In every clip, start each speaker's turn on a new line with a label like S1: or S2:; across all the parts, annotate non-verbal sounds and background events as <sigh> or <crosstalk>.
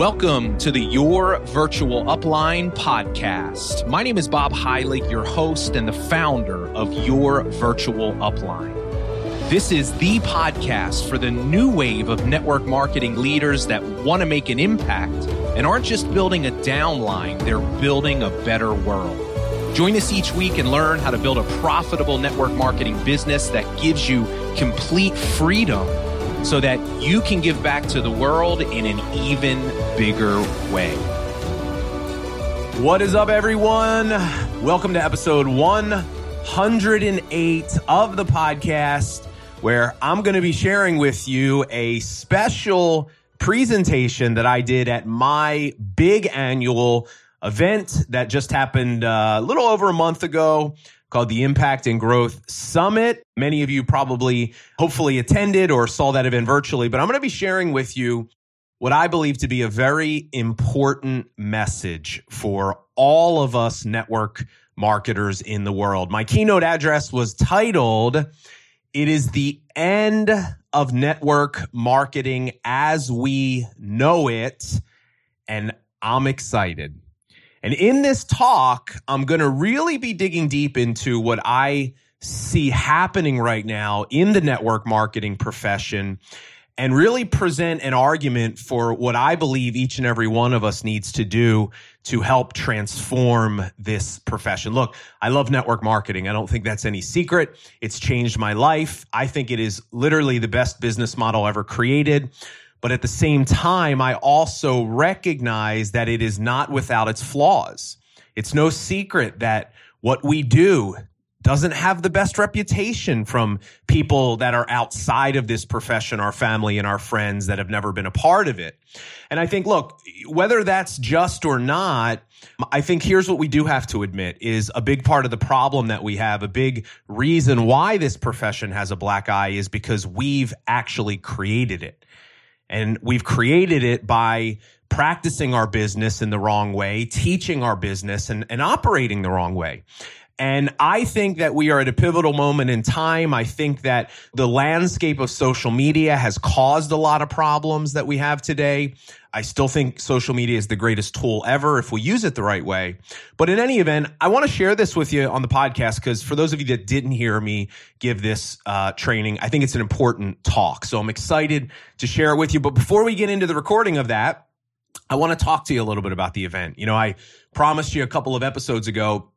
S1: Welcome to the Your Virtual Upline podcast. My name is Bob Heilig, your host and the founder of Your Virtual Upline. This is the podcast for the new wave of network marketing leaders that want to make an impact and aren't just building a downline, they're building a better world. Join us each week and learn how to build a profitable network marketing business that gives you complete freedom so that you can give back to the world in an even bigger way.
S2: What is up, everyone? Welcome to episode 108 of the podcast, where I'm going to be sharing with you a special presentation that I did at my big annual event that just happened uh, a little over a month ago called the Impact and Growth Summit. Many of you probably hopefully attended or saw that event virtually, but I'm going to be sharing with you what I believe to be a very important message for all of us network marketers in the world. My keynote address was titled, It is the End of Network Marketing as We Know It. And I'm excited. And in this talk, I'm going to really be digging deep into what I see happening right now in the network marketing profession and really present an argument for what I believe each and every one of us needs to do to help transform this profession. Look, I love network marketing. I don't think that's any secret. It's changed my life. I think it is literally the best business model ever created. But at the same time, I also recognize that it is not without its flaws. It's no secret that what we do doesn't have the best reputation from people that are outside of this profession, our family and our friends that have never been a part of it. And I think, look, whether that's just or not, I think here's what we do have to admit is a big part of the problem that we have, a big reason why this profession has a black eye is because we've actually created it. And we've created it by practicing our business in the wrong way, teaching our business and, and operating the wrong way. And I think that we are at a pivotal moment in time. I think that the landscape of social media has caused a lot of problems that we have today. I still think social media is the greatest tool ever if we use it the right way. But in any event, I want to share this with you on the podcast because for those of you that didn't hear me give this uh, training, I think it's an important talk. So I'm excited to share it with you. But before we get into the recording of that, I want to talk to you a little bit about the event. You know, I promised you a couple of episodes ago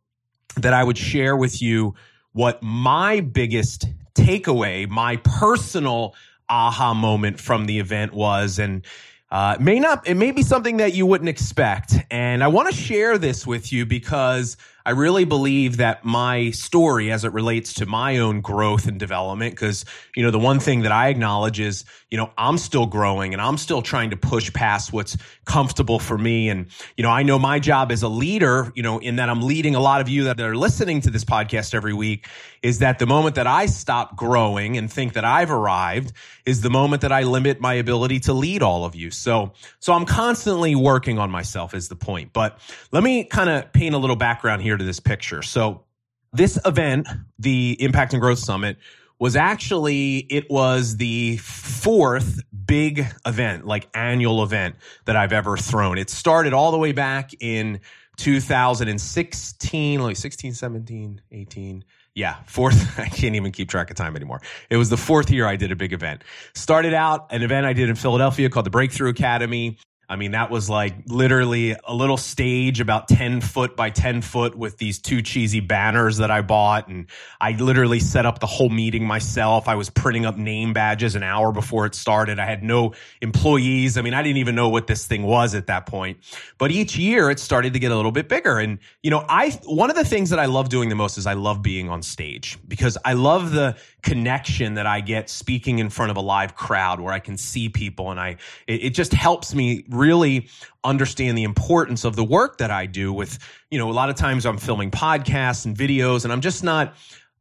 S2: that I would share with you what my biggest takeaway, my personal aha moment from the event was. And uh, may not, it may be something that you wouldn't expect. And I want to share this with you because I really believe that my story as it relates to my own growth and development, because, you know, the one thing that I acknowledge is, you know, I'm still growing and I'm still trying to push past what's comfortable for me. And, you know, I know my job as a leader, you know, in that I'm leading a lot of you that are listening to this podcast every week is that the moment that I stop growing and think that I've arrived is the moment that I limit my ability to lead all of you. So, so I'm constantly working on myself is the point. But let me kind of paint a little background here to this picture. So this event, the Impact and Growth Summit, was actually it was the fourth big event, like annual event that I've ever thrown. It started all the way back in 2016, like 16, 17, 18. Yeah, fourth. <laughs> I can't even keep track of time anymore. It was the fourth year I did a big event. Started out an event I did in Philadelphia called the Breakthrough Academy. I mean, that was like literally a little stage about 10 foot by 10 foot with these two cheesy banners that I bought. And I literally set up the whole meeting myself. I was printing up name badges an hour before it started. I had no employees. I mean, I didn't even know what this thing was at that point. But each year it started to get a little bit bigger. And, you know, I, one of the things that I love doing the most is I love being on stage because I love the connection that I get speaking in front of a live crowd where I can see people and I, it, it just helps me really understand the importance of the work that I do with, you know, a lot of times I'm filming podcasts and videos and I'm just not,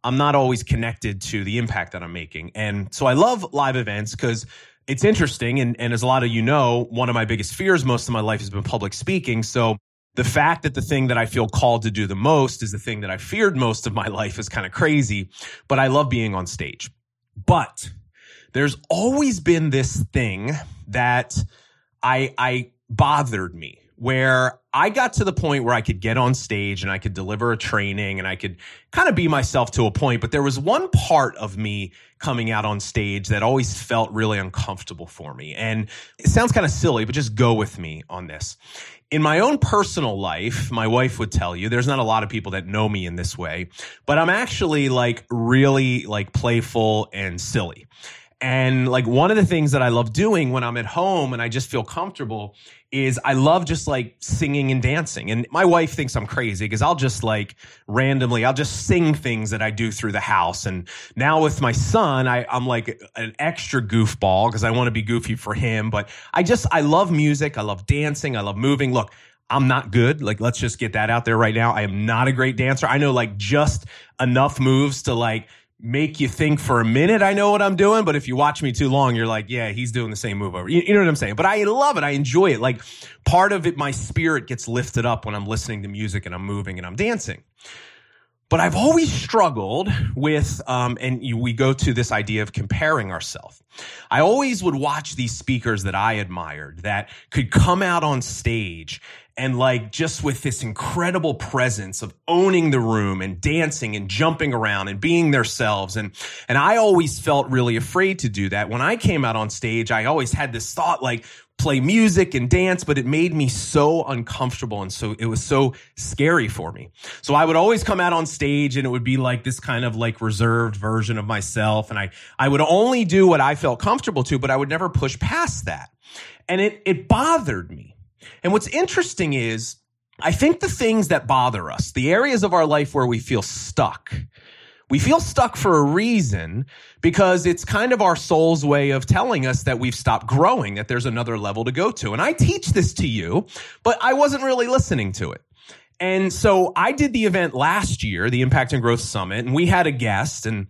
S2: I'm not always connected to the impact that I'm making. And so I love live events because it's interesting. And, and as a lot of you know, one of my biggest fears most of my life has been public speaking. So the fact that the thing that I feel called to do the most is the thing that I feared most of my life is kind of crazy, but I love being on stage. But there's always been this thing that I, I bothered me where I got to the point where I could get on stage and I could deliver a training and I could kind of be myself to a point. But there was one part of me coming out on stage that always felt really uncomfortable for me. And it sounds kind of silly, but just go with me on this. In my own personal life, my wife would tell you, there's not a lot of people that know me in this way, but I'm actually like really like playful and silly. And like one of the things that I love doing when I'm at home and I just feel comfortable is I love just like singing and dancing. And my wife thinks I'm crazy because I'll just like randomly, I'll just sing things that I do through the house. And now with my son, I, I'm like an extra goofball because I want to be goofy for him. But I just, I love music. I love dancing. I love moving. Look, I'm not good. Like, let's just get that out there right now. I am not a great dancer. I know like just enough moves to like, make you think for a minute I know what I'm doing, but if you watch me too long, you're like, yeah, he's doing the same move over. You, you, know what I'm saying? But I love it. I enjoy it. Like part of it, my spirit gets lifted up when I'm listening to music and I'm moving and I'm dancing. But I've always struggled with, um, and we go to this idea of comparing ourselves. I always would watch these speakers that I admired that could come out on stage and like just with this incredible presence of owning the room and dancing and jumping around and being themselves. And and I always felt really afraid to do that. When I came out on stage I always had this thought like play music and dance but it made me so uncomfortable and so it was so scary for me. So I would always come out on stage and it would be like this kind of like reserved version of myself. And I I would only do what I felt comfortable to but I would never push past that. And it it bothered me and what's interesting is, I think the things that bother us, the areas of our life where we feel stuck, we feel stuck for a reason because it's kind of our soul's way of telling us that we've stopped growing, that there's another level to go to. And I teach this to you, but I wasn't really listening to it. And so I did the event last year, the Impact and Growth Summit, and we had a guest and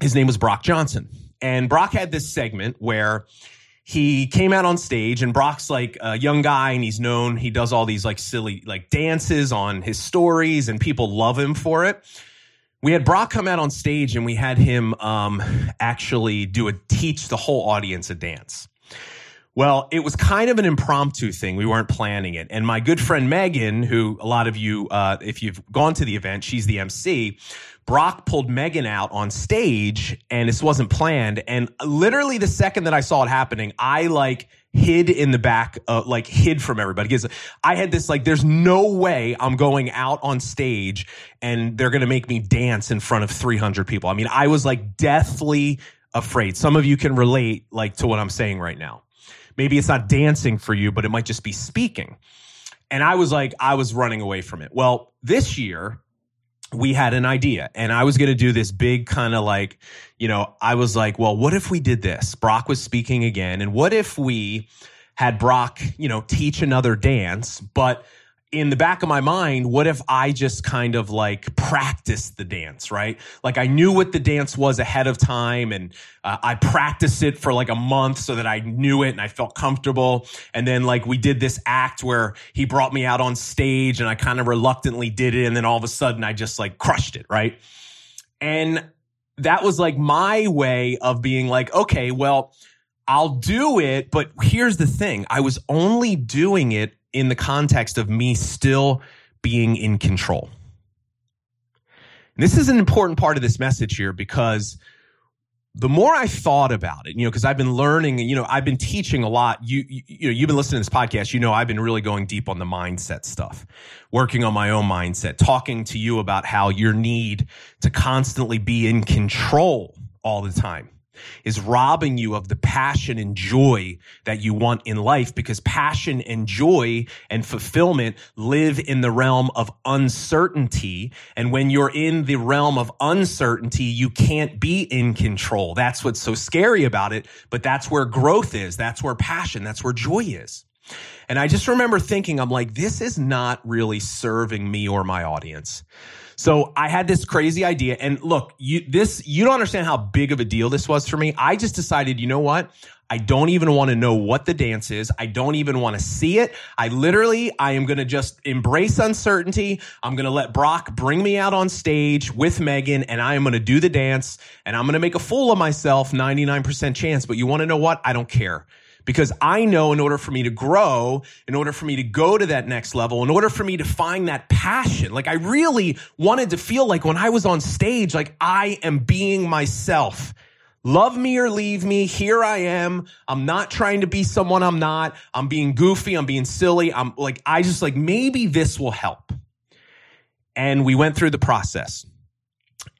S2: his name was Brock Johnson. And Brock had this segment where he came out on stage and Brock's like a young guy and he's known he does all these like silly like dances on his stories and people love him for it. We had Brock come out on stage and we had him um, actually do a teach the whole audience a dance. Well, it was kind of an impromptu thing. We weren't planning it. And my good friend Megan, who a lot of you, uh, if you've gone to the event, she's the MC. Brock pulled Megan out on stage and this wasn't planned. And literally the second that I saw it happening, I like hid in the back, uh, like hid from everybody because I had this like, there's no way I'm going out on stage and they're to make me dance in front of 300 people. I mean, I was like deathly afraid. Some of you can relate like to what I'm saying right now. Maybe it's not dancing for you, but it might just be speaking. And I was like, I was running away from it. Well, this year, we had an idea and I was going to do this big kind of like, you know, I was like, well, what if we did this? Brock was speaking again. And what if we had Brock, you know, teach another dance, but in the back of my mind, what if I just kind of like practiced the dance, right? Like I knew what the dance was ahead of time and uh, I practiced it for like a month so that I knew it and I felt comfortable. And then like we did this act where he brought me out on stage and I kind of reluctantly did it. And then all of a sudden I just like crushed it, right? And that was like my way of being like, okay, well, I'll do it. But here's the thing. I was only doing it in the context of me still being in control. And this is an important part of this message here because the more I thought about it, you know, because I've been learning, you know, I've been teaching a lot. You, you, you, know, you've been listening to this podcast. You know, I've been really going deep on the mindset stuff, working on my own mindset, talking to you about how your need to constantly be in control all the time is robbing you of the passion and joy that you want in life because passion and joy and fulfillment live in the realm of uncertainty. And when you're in the realm of uncertainty, you can't be in control. That's what's so scary about it. But that's where growth is. That's where passion, that's where joy is. And I just remember thinking, I'm like, this is not really serving me or my audience. So I had this crazy idea. And look, you, this, you don't understand how big of a deal this was for me. I just decided, you know what? I don't even want to know what the dance is. I don't even want to see it. I literally, I am going to just embrace uncertainty. I'm going to let Brock bring me out on stage with Megan and I am going to do the dance and I'm going to make a fool of myself, 99% chance. But you want to know what? I don't care because I know in order for me to grow, in order for me to go to that next level, in order for me to find that passion, like I really wanted to feel like when I was on stage, like I am being myself. Love me or leave me. Here I am. I'm not trying to be someone I'm not. I'm being goofy. I'm being silly. I'm like, I just like, maybe this will help. And we went through the process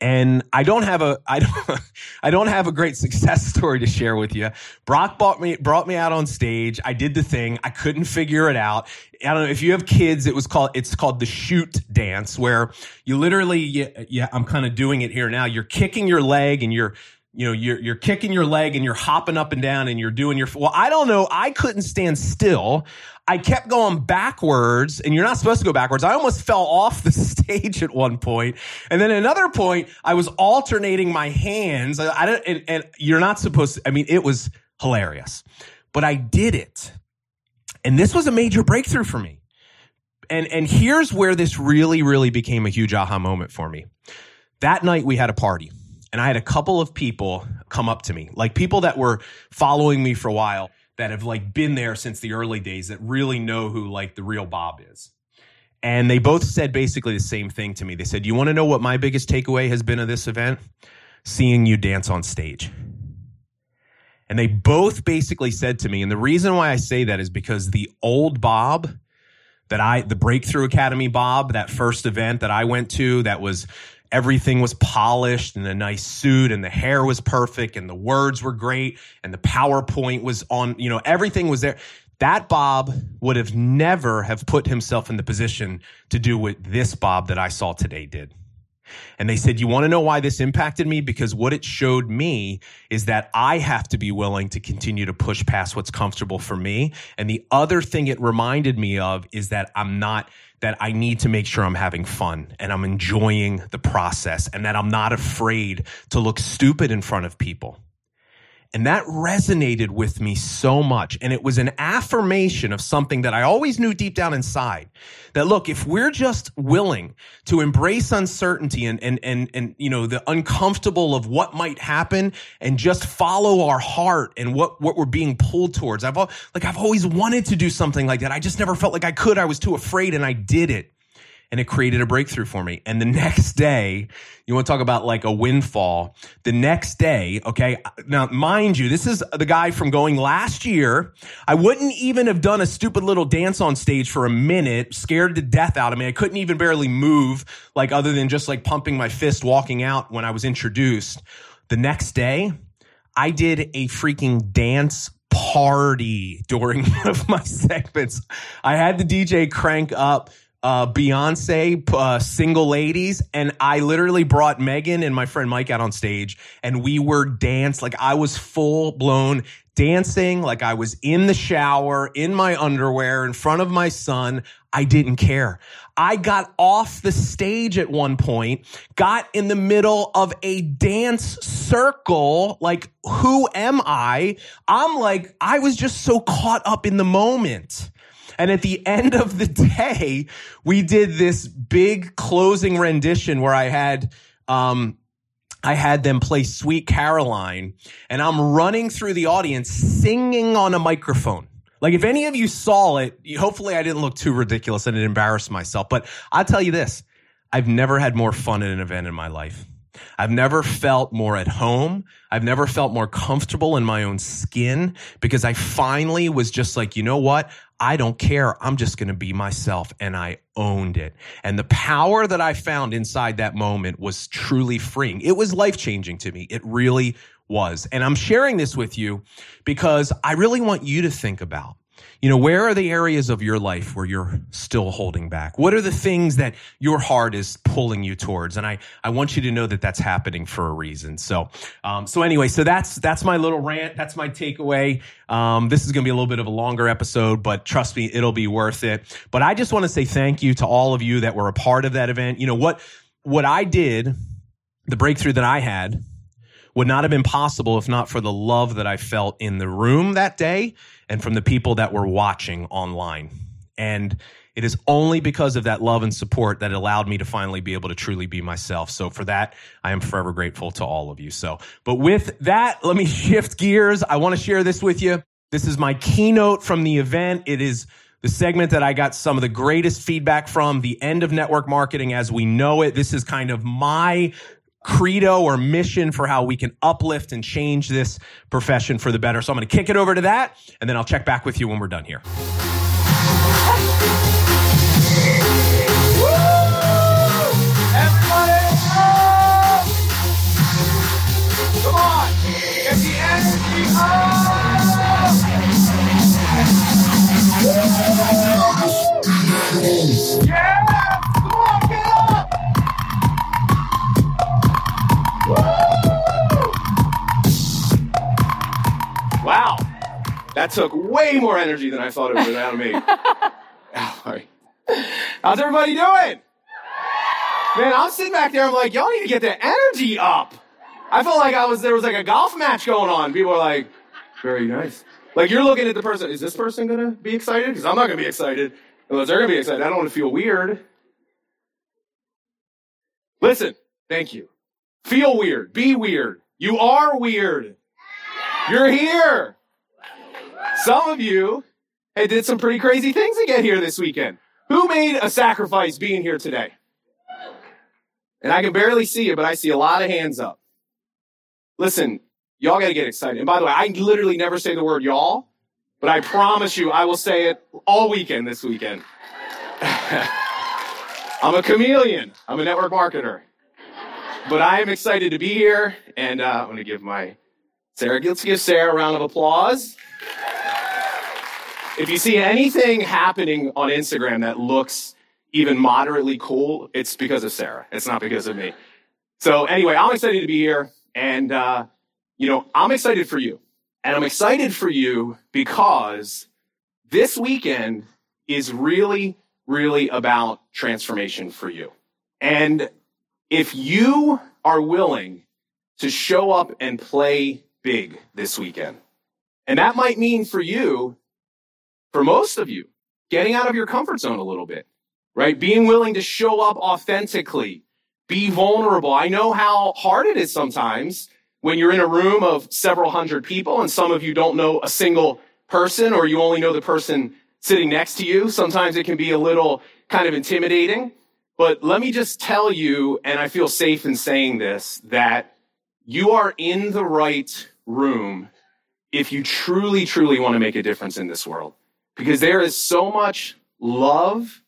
S2: and I don't have a I don't <laughs> I don't have a great success <laughs> story to share with you. Brock brought me brought me out on stage. I did the thing. I couldn't figure it out. I don't know if you have kids. It was called it's called the shoot dance, where you literally yeah, yeah I'm kind of doing it here now. You're kicking your leg and you're you know you're you're kicking your leg and you're hopping up and down and you're doing your well I don't know. I couldn't stand still. I kept going backwards and you're not supposed to go backwards. I almost fell off the <laughs> stage at one point. And then another point I was alternating my hands. I, I don't and, and you're not supposed to I mean it was hilarious but I did it. And this was a major breakthrough for me. And and here's where this really really became a huge aha moment for me. That night we had a party and I had a couple of people come up to me, like people that were following me for a while that have like been there since the early days that really know who like the real Bob is. And they both said basically the same thing to me. They said, You want to know what my biggest takeaway has been of this event? Seeing you dance on stage. And they both basically said to me, and the reason why I say that is because the old Bob that I, the Breakthrough Academy Bob, that first event that I went to that was everything was polished and a nice suit and the hair was perfect and the words were great and the PowerPoint was on, you know, everything was there. That Bob would have never have put himself in the position to do what this Bob that I saw today did. And they said, You want to know why this impacted me? Because what it showed me is that I have to be willing to continue to push past what's comfortable for me. And the other thing it reminded me of is that I'm not that I need to make sure I'm having fun and I'm enjoying the process and that I'm not afraid to look stupid in front of people. And that resonated with me so much. And it was an affirmation of something that I always knew deep down inside that look, if we're just willing to embrace uncertainty and, and, and, and, you know, the uncomfortable of what might happen and just follow our heart and what, what we're being pulled towards. I've, like, I've always wanted to do something like that. I just never felt like I could. I was too afraid and I did it and it created a breakthrough for me. And the <laughs> next day, you want to talk about like a windfall. The next day, okay, now mind you, this is the guy from going last year. I wouldn't even have done a stupid little dance on stage for a minute, scared to death out of me. I couldn't even barely move, like other than just like pumping my fist walking out when I was introduced. The next day, I did a freaking dance party during <laughs> one of my segments. I had the DJ crank up uh, Beyonce, uh, single ladies, and I literally brought Megan and my friend Mike out on stage, and we were dance like I was full blown dancing, like I was in the shower in my underwear in front of my son. I didn't care. I got off the stage at one point, got in the middle of a dance circle. Like, who am I? I'm like, I was just so caught up in the moment. And at the end of the day, we did this big closing rendition where I had, um, I had them play Sweet Caroline and I'm running through the audience singing on a microphone. Like if any of you saw it, hopefully I didn't look too ridiculous and embarrass myself, but I'll tell you this. I've never had more fun at an event in my life. I've never felt more at home. I've never felt more comfortable in my own skin because I finally was just like, you know what? I don't care. I'm just going to be myself. And I owned it. And the power that I found inside that moment was truly freeing. It was life changing to me. It really was. And I'm sharing this with you because I really want you to think about you know, where are the areas of your life where you're still holding back? What are the things that your heart is pulling you towards? And I, I want you to know that that's happening for a reason. So, um, so anyway, so that's, that's my little rant. That's my takeaway. Um, this is going to be a little bit of a longer episode, but trust me, it'll be worth it. But I just want to say thank you to all of you that were a part of that event. You know, what, what I did, the breakthrough that I had, would not have been possible if not for the love that I felt in the room that day and from the people that were watching online. And it is only because of that love and support that allowed me to finally be able to truly be myself. So for that, I am forever grateful to all of you. So, but with that, let me <laughs> shift gears. I want to share this with you. This is my keynote from the event. It is the segment that I got some of the greatest feedback from, the end of network marketing as we know it. This is kind of my credo or mission for how we can uplift and change this profession for the better. So I'm going to kick it over to that, and then I'll check back with you when we're done here.
S3: That took way more energy than I thought it would out of me. <laughs> How's everybody doing? Man, I'm sitting back there, I'm like, y'all need to get the energy up. I felt like I was there was like a golf match going on. People are like, very nice. Like you're looking at the person, is this person gonna be excited? Because I'm not gonna be excited. Unless they're gonna be excited. I don't want to feel weird. Listen, thank you. Feel weird. Be weird. You are weird. You're here. Some of you did some pretty crazy things to get here this weekend. Who made a sacrifice being here today? And I can barely see it, but I see a lot of hands up. Listen, y'all got to get excited. And by the way, I literally never say the word y'all, but I promise you I will say it all weekend this weekend. <laughs> I'm a chameleon. I'm a network marketer. But I am excited to be here, and uh, I'm going to give my Sarah. Let's give Sarah a round of applause. If you see anything happening on Instagram that looks even moderately cool, it's because of Sarah. It's not because of me. So anyway, I'm excited to be here, and uh, you know, I'm excited for you, and I'm excited for you because this weekend is really, really about transformation for you. And if you are willing to show up and play big this weekend, and that might mean for you, for most of you, getting out of your comfort zone a little bit, right? Being willing to show up authentically, be vulnerable. I know how hard it is sometimes when you're in a room of several hundred people and some of you don't know a single person or you only know the person sitting next to you. Sometimes it can be a little kind of intimidating. But let me just tell you, and I feel safe in saying this, that you are in the right room if you truly, truly want to make a difference in this world. Because there is so much love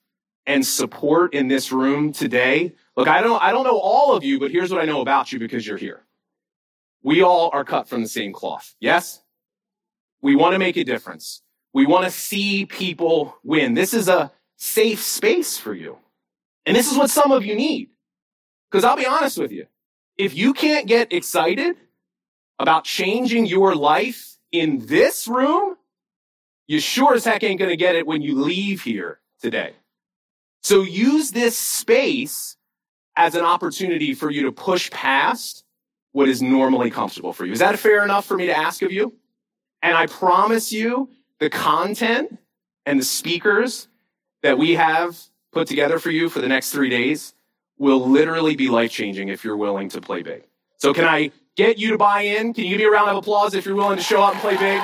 S3: and support in this room today. Look, I don't, I don't know all of you, but here's what I know about you because you're here. We all are cut from the same cloth. Yes? We want to make a difference. We want to see people win. This is a safe space for you. And this is what some of you need. Because I'll be honest with you. If you can't get excited about changing your life in this room, you sure as heck ain't going to get it when you leave here today. So use this space as an opportunity for you to push past what is normally comfortable for you. Is that fair enough for me to ask of you? And I promise you the content and the speakers that we have put together for you for the next three days will literally be life changing if you're willing to play big. So can I get you to buy in? Can you give me a round of applause if you're willing to show up and play big?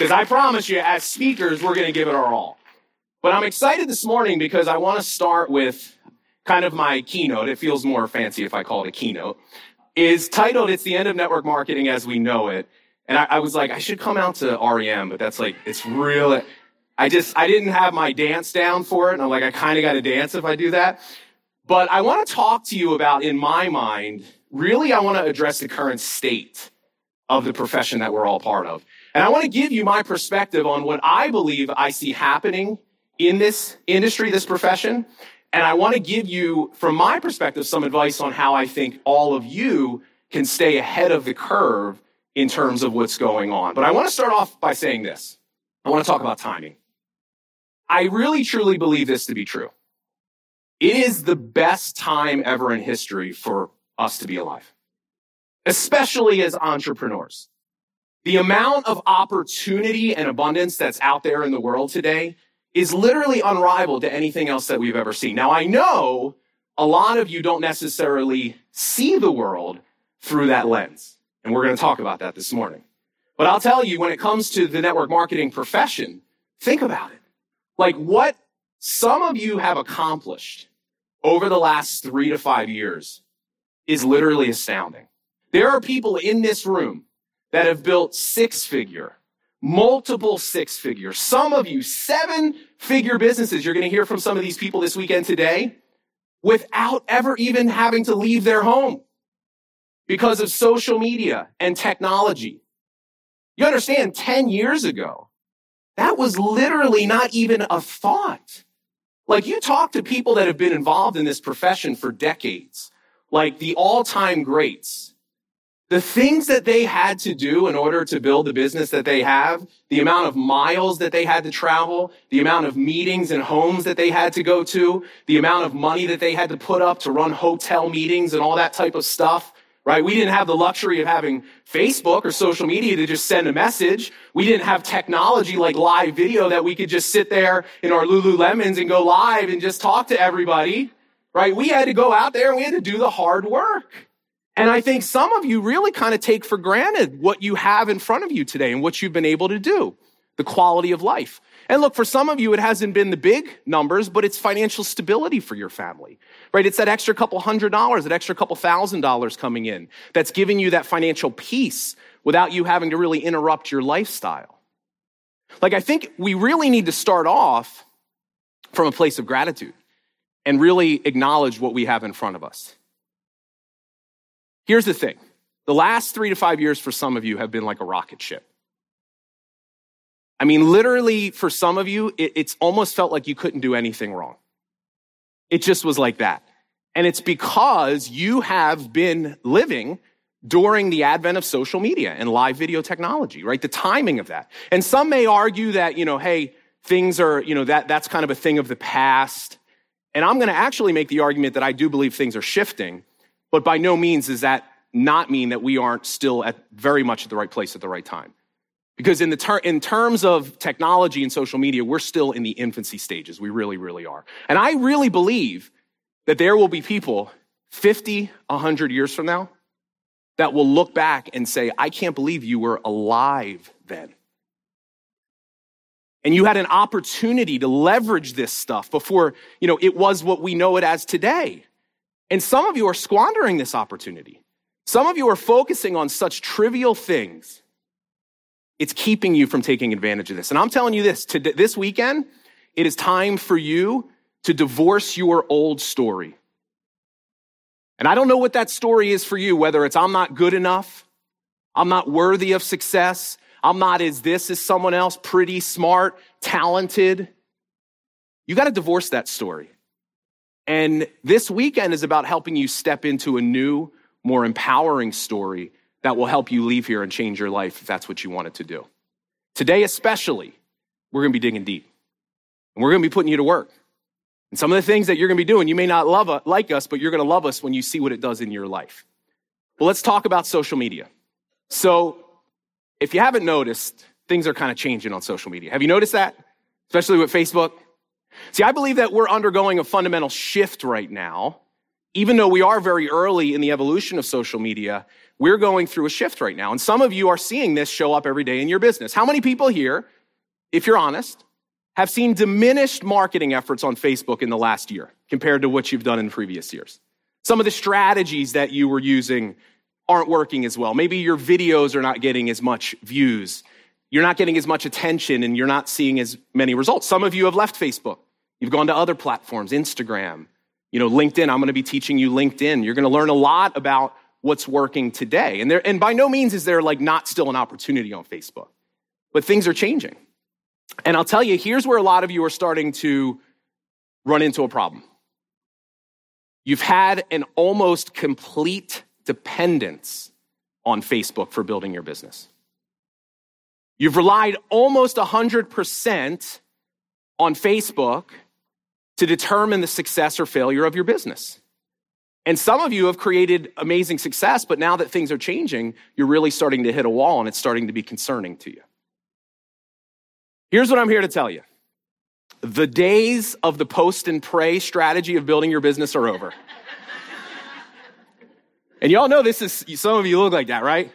S3: Because I promise you, as speakers, we're going to give it our all. But I'm excited this morning because I want to start with kind of my keynote. It feels more fancy if I call it a keynote. Is titled "It's the End of Network Marketing as We Know It." And I, I was like, I should come out to REM, but that's like, it's real. I just, I didn't have my dance down for it. And I'm like, I kind of got to dance if I do that. But I want to talk to you about, in my mind, really, I want to address the current state of the profession that we're all part of. And I want to give you my perspective on what I believe I see happening in this industry, this profession. And I want to give you, from my perspective, some advice on how I think all of you can stay ahead of the curve in terms of what's going on. But I want to start off by saying this. I want to talk about timing. I really truly believe this to be true. It is the best time ever in history for us to be alive, especially as entrepreneurs. The amount of opportunity and abundance that's out there in the world today is literally unrivaled to anything else that we've ever seen. Now, I know a lot of you don't necessarily see the world through that lens, and we're going to talk about that this morning. But I'll tell you, when it comes to the network marketing profession, think about it. Like what some of you have accomplished over the last three to five years is literally astounding. There are people in this room that have built six figure, multiple six figure, some of you seven figure businesses. You're going to hear from some of these people this weekend today without ever even having to leave their home because of social media and technology. You understand, 10 years ago, that was literally not even a thought. Like you talk to people that have been involved in this profession for decades, like the all time greats, the things that they had to do in order to build the business that they have, the amount of miles that they had to travel, the amount of meetings and homes that they had to go to, the amount of money that they had to put up to run hotel meetings and all that type of stuff, right? We didn't have the luxury of having Facebook or social media to just send a message. We didn't have technology like live video that we could just sit there in our Lululemons and go live and just talk to everybody, right? We had to go out there and we had to do the hard work. And I think some of you really kind of take for granted what you have in front of you today and what you've been able to do, the quality of life. And look, for some of you, it hasn't been the big numbers, but it's financial stability for your family, right? It's that extra couple hundred dollars, that extra couple thousand dollars coming in that's giving you that financial peace without you having to really interrupt your lifestyle. Like, I think we really need to start off from a place of gratitude and really acknowledge what we have in front of us. Here's the thing the last three to five years for some of you have been like a rocket ship. I mean, literally, for some of you, it, it's almost felt like you couldn't do anything wrong. It just was like that. And it's because you have been living during the advent of social media and live video technology, right? The timing of that. And some may argue that, you know, hey, things are, you know, that, that's kind of a thing of the past. And I'm going to actually make the argument that I do believe things are shifting. But by no means does that not mean that we aren't still at very much at the right place at the right time. Because in, the ter- in terms of technology and social media, we're still in the infancy stages. We really, really are. And I really believe that there will be people 50, 100 years from now that will look back and say, I can't believe you were alive then. And you had an opportunity to leverage this stuff before, you know, it was what we know it as today. And some of you are squandering this opportunity. Some of you are focusing on such trivial things. It's keeping you from taking advantage of this. And I'm telling you this, this weekend, it is time for you to divorce your old story. And I don't know what that story is for you, whether it's I'm not good enough, I'm not worthy of success, I'm not as this as someone else, pretty, smart, talented. You got to divorce that story. And this weekend is about helping you step into a new, more empowering story that will help you leave here and change your life if that's what you wanted to do. Today, especially, we're going to be digging deep. And we're going to be putting you to work. And some of the things that you're going to be doing, you may not love like us, but you're going to love us when you see what it does in your life. Well, let's talk about social media. So, if you haven't noticed, things are kind of changing on social media. Have you noticed that? Especially with Facebook? See, I believe that we're undergoing a fundamental shift right now. Even though we are very early in the evolution of social media, we're going through a shift right now. And some of you are seeing this show up every day in your business. How many people here, if you're honest, have seen diminished marketing efforts on Facebook in the last year compared to what you've done in previous years? Some of the strategies that you were using aren't working as well. Maybe your videos are not getting as much views you're not getting as much attention and you're not seeing as many results. Some of you have left Facebook. You've gone to other platforms, Instagram, you know, LinkedIn. I'm going to be teaching you LinkedIn. You're going to learn a lot about what's working today. And there, and by no means is there like not still an opportunity on Facebook, but things are changing. And I'll tell you, here's where a lot of you are starting to run into a problem. You've had an almost complete dependence on Facebook for building your business. You've relied almost 100% on Facebook to determine the success or failure of your business. And some of you have created amazing success, but now that things are changing, you're really starting to hit a wall and it's starting to be concerning to you. Here's what I'm here to tell you the days of the post and pray strategy of building your business are over. <laughs> and y'all know this is, some of you look like that, right?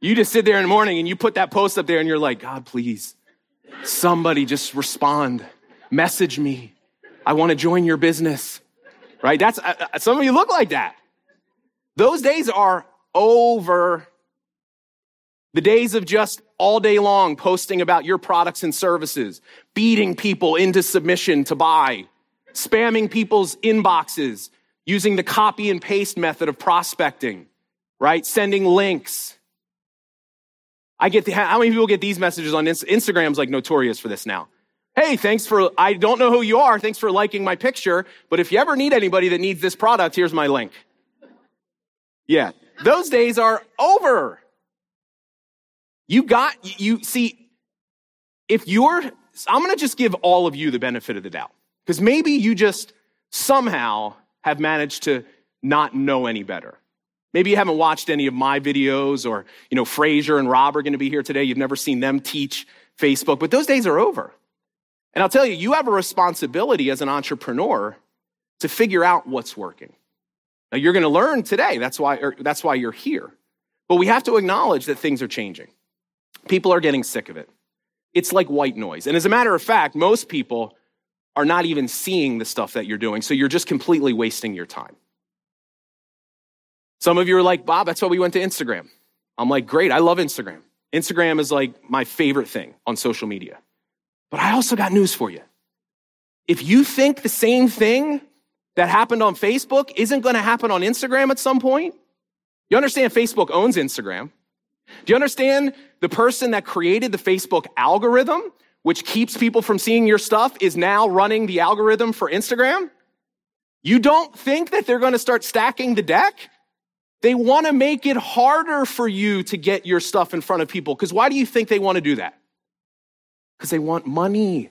S3: You just sit there in the morning and you put that post up there and you're like, God, please, somebody just respond, message me. I want to join your business. Right? That's uh, uh, some of you look like that. Those days are over. The days of just all day long posting about your products and services, beating people into submission to buy, spamming people's inboxes, using the copy and paste method of prospecting, right? Sending links. I get the, how many people get these messages on Instagram's like notorious for this now. Hey, thanks for, I don't know who you are. Thanks for liking my picture. But if you ever need anybody that needs this product, here's my link. Yeah. Those days are over. You got, you see, if you're, I'm going to just give all of you the benefit of the doubt. Because maybe you just somehow have managed to not know any better. Maybe you haven't watched any of my videos or, you know, Fraser and Rob are going to be here today. You've never seen them teach Facebook, but those days are over. And I'll tell you, you have a responsibility as an entrepreneur to figure out what's working. Now you're going to learn today. That's why, that's why you're here. But we have to acknowledge that things are changing. People are getting sick of it. It's like white noise. And as a matter of fact, most people are not even seeing the stuff that you're doing. So you're just completely wasting your time. Some of you are like, Bob, that's why we went to Instagram. I'm like, great, I love Instagram. Instagram is like my favorite thing on social media. But I also got news for you. If you think the same thing that happened on Facebook isn't going to happen on Instagram at some point, you understand Facebook owns Instagram. Do you understand the person that created the Facebook algorithm, which keeps people from seeing your stuff, is now running the algorithm for Instagram? You don't think that they're going to start stacking the deck? They want to make it harder for you to get your stuff in front of people. Because why do you think they want to do that? Because they want money.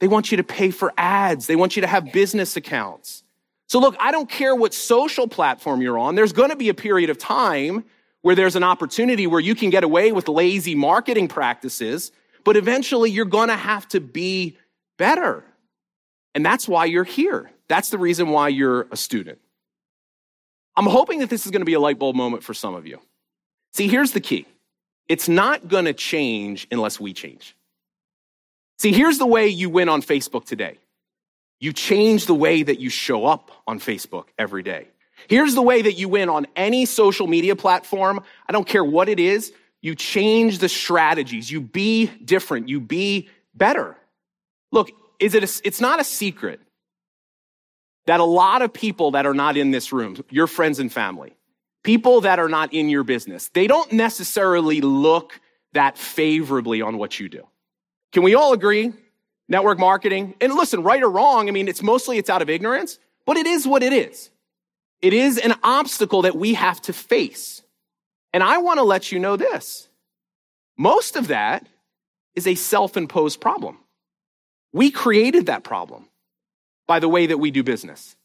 S3: They want you to pay for ads. They want you to have business accounts. So look, I don't care what social platform you're on. There's going to be a period of time where there's an opportunity where you can get away with lazy marketing practices, but eventually you're going to have to be better. And that's why you're here. That's the reason why you're a student. I'm hoping that this is going to be a light bulb moment for some of you. See, here's the key. It's not going to change unless we change. See, here's the way you win on Facebook today. You change the way that you show up on Facebook every day. Here's the way that you win on any social media platform. I don't care what it is. You change the strategies. You be different. You be better. Look, is it a, it's not a secret that a lot of people that are not in this room, your friends and family, people that are not in your business, they don't necessarily look that favorably on what you do. Can we all agree? Network marketing, and listen, right or wrong, I mean, it's mostly it's out of ignorance, but it is what it is. It is an obstacle that we have to face. And I want to let you know this. Most of that is a self imposed problem. We created that problem by the way that we do business.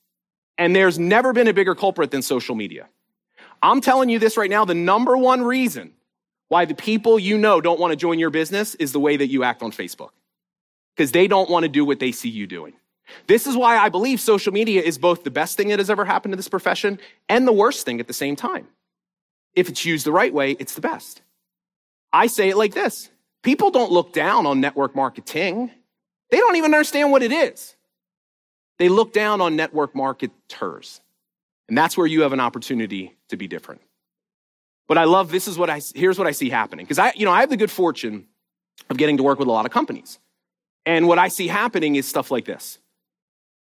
S3: And there's never been a bigger culprit than social media. I'm telling you this right now the number one reason why the people you know don't want to join your business is the way that you act on Facebook. Because they don't want to do what they see you doing. This is why I believe social media is both the best thing that has ever happened to this profession and the worst thing at the same time. If it's used the right way, it's the best. I say it like this people don't look down on network marketing, they don't even understand what it is. They look down on network marketers. And that's where you have an opportunity to be different. But I love this is what I here's what I see happening. Because I, you know, I have the good fortune of getting to work with a lot of companies. And what I see happening is stuff like this.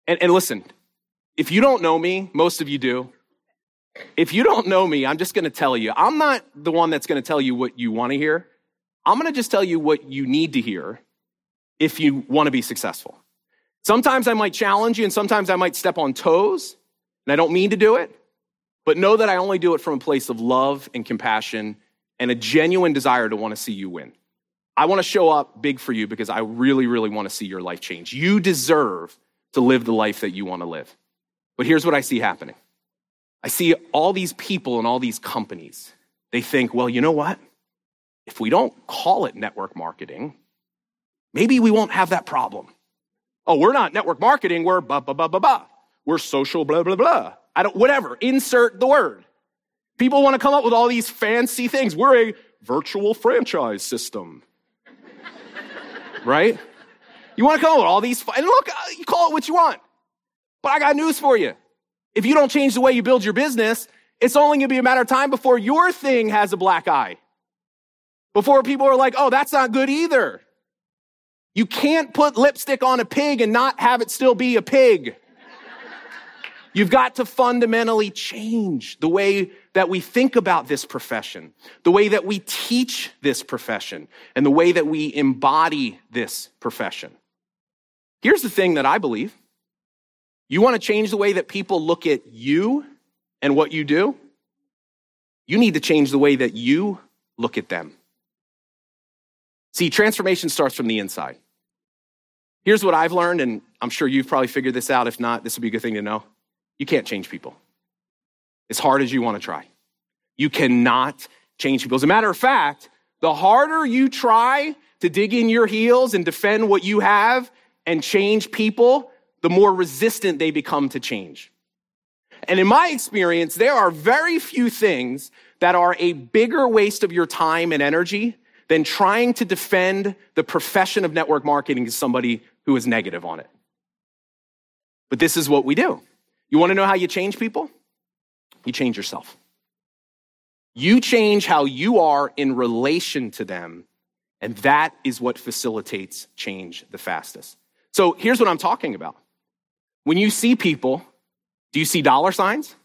S3: And, and listen, if you don't know me, most of you do. If you don't know me, I'm just going to tell you. I'm not the one that's going to tell you what you want to hear. I'm going to just tell you what you need to hear if you want to be successful. Sometimes I might challenge you and sometimes I might step on toes, and I don't mean to do it, but know that I only do it from a place of love and compassion and a genuine desire to want to see you win. I want to show up big for you because I really, really want to see your life change. You deserve to live the life that you want to live. But here's what I see happening I see all these people and all these companies. They think, well, you know what? If we don't call it network marketing, maybe we won't have that problem. Oh, we're not network marketing, we're blah, blah, blah, blah, blah. We're social, blah, blah, blah. I don't, whatever, insert the word. People want to come up with all these fancy things. We're a virtual franchise system. <laughs> right? You want to come up with all these, and look, uh, you call it what you want. But I got news for you. If you don't change the way you build your business, it's only going to be a matter of time before your thing has a black eye. Before people are like, oh, that's not good either. You can't put lipstick on a pig and not have it still be a pig. You've got to fundamentally change the way that we think about this profession, the way that we teach this profession, and the way that we embody this profession. Here's the thing that I believe you want to change the way that people look at you and what you do? You need to change the way that you look at them. See, transformation starts from the inside. Here's what I've learned, and I'm sure you've probably figured this out. If not, this would be a good thing to know. You can't change people as hard as you want to try. You cannot change people. As a matter of fact, the harder you try to dig in your heels and defend what you have and change people, the more resistant they become to change. And in my experience, there are very few things that are a bigger waste of your time and energy than trying to defend the profession of network marketing to somebody who is negative on it. But this is what we do. You want to know how you change people? You change yourself. You change how you are in relation to them, and that is what facilitates change the fastest. So here's what I'm talking about. When you see people, do you see dollar signs?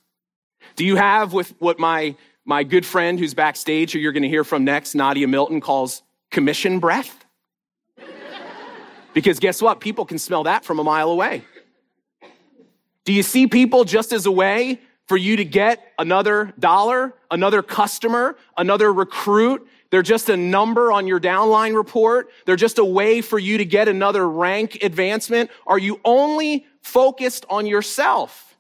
S3: Do you have with what my, my good friend who's backstage, who you're going to hear from next, Nadia Milton, calls commission breath? Because guess what? People can smell that from a mile away. Do you see people just as a way for you to get another dollar, another customer, another recruit? They're just a number on your downline report. They're just a way for you to get another rank advancement. Are you only focused on yourself?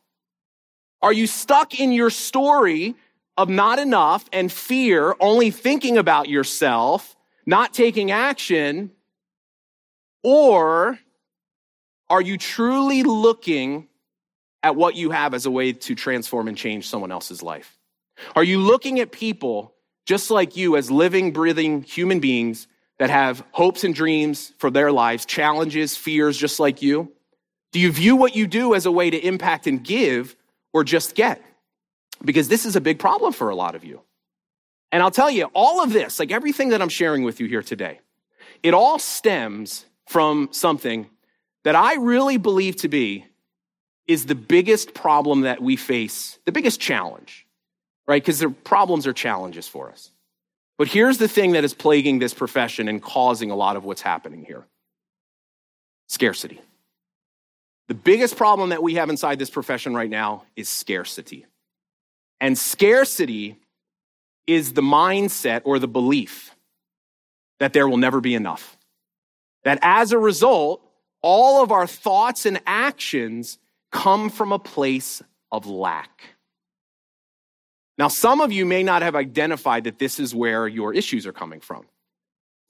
S3: Are you stuck in your story of not enough and fear, only thinking about yourself, not taking action? Or are you truly looking at what you have as a way to transform and change someone else's life? Are you looking at people just like you as living, breathing human beings that have hopes and dreams for their lives, challenges, fears, just like you? Do you view what you do as a way to impact and give or just get? Because this is a big problem for a lot of you. And I'll tell you, all of this, like everything that I'm sharing with you here today, it all stems from something that I really believe to be is the biggest problem that we face, the biggest challenge, right? Because the problems are challenges for us. But here's the thing that is plaguing this profession and causing a lot of what's happening here scarcity. The biggest problem that we have inside this profession right now is scarcity. And scarcity is the mindset or the belief that there will never be enough. That as a result, all of our thoughts and actions come from a place of lack. Now, some of you may not have identified that this is where your issues are coming from.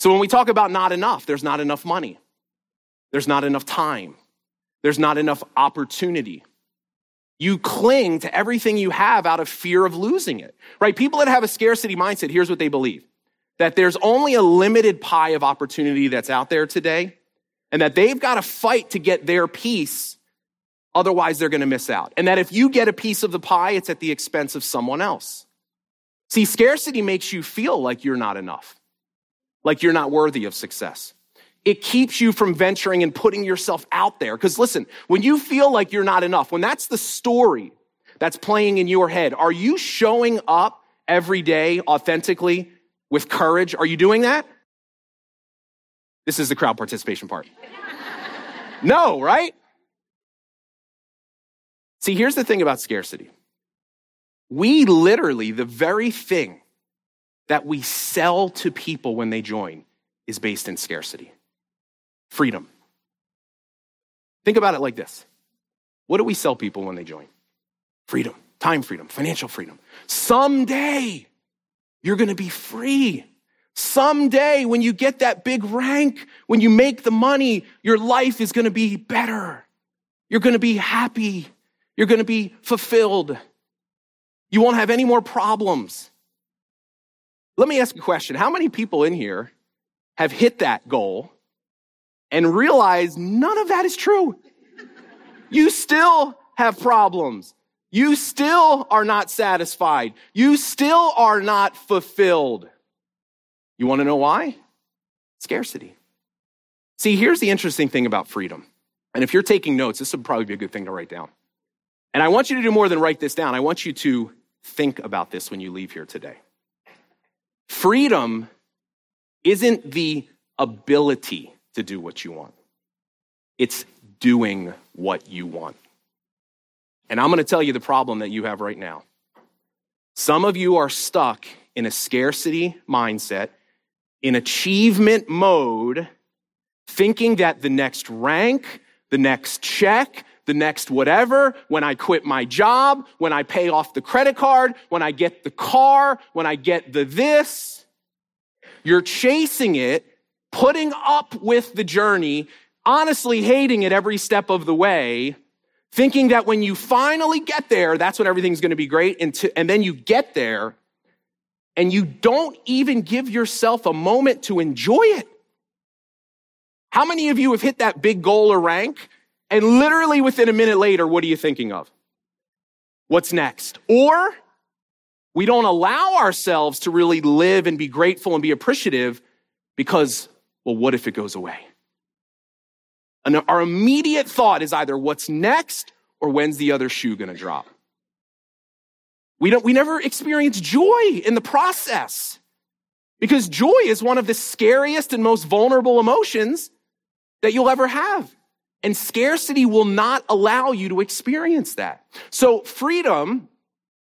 S3: So when we talk about not enough, there's not enough money. There's not enough time. There's not enough opportunity. You cling to everything you have out of fear of losing it, right? People that have a scarcity mindset, here's what they believe that there's only a limited pie of opportunity that's out there today, and that they've got to fight to get their piece, otherwise, they're going to miss out. And that if you get a piece of the pie, it's at the expense of someone else. See, scarcity makes you feel like you're not enough, like you're not worthy of success it keeps you from venturing and putting yourself out there. Because listen, when you feel like you're not enough, when that's the story that's playing in your head, are you showing up every day authentically with courage? Are you doing that? This is the crowd participation part. <laughs> no, right? See, here's the thing about scarcity. We literally, the very thing that we sell to people when they join is based in scarcity freedom. Think about it like this What do we sell people when they join? Freedom, time freedom, financial freedom. Someday, you're going to be free. Someday, when you get that big rank, when you make the money, your life is going to be better. You're going to be happy. You're going to be fulfilled. You won't have any more problems. Let me ask you a question. How many people in here have hit that goal and realized none of that is true? You still have problems. You still are not satisfied. You still are not fulfilled. You want to know why? Scarcity. See, here's the interesting thing about freedom. And if you're taking notes, this would probably be a good thing to write down. And I want you to do more than write this down. I want you to think about this when you leave here today. Freedom isn't the ability to do what you want, it's doing what you want. And I'm going to tell you the problem that you have right now. Some of you are stuck in a scarcity mindset, in achievement mode, thinking that the next rank, the next check, the next whatever, when I quit my job, when I pay off the credit card, when I get the car, when I get the this. You're chasing it, putting up with the journey, honestly hating it every step of the way, thinking that when you finally get there, that's when everything's going to be great. And, to, and then you get there and you don't even give yourself a moment to enjoy it. How many of you have hit that big goal or rank and literally within a minute later, what are you thinking of? What's next? Or we don't allow ourselves to really live and be grateful and be appreciative because, well, what if it goes away? And our immediate thought is either what's next or when's the other shoe going to drop? We don't, we never experience joy in the process because joy is one of the scariest and most vulnerable emotions that you'll ever have. And scarcity will not allow you to experience that. So freedom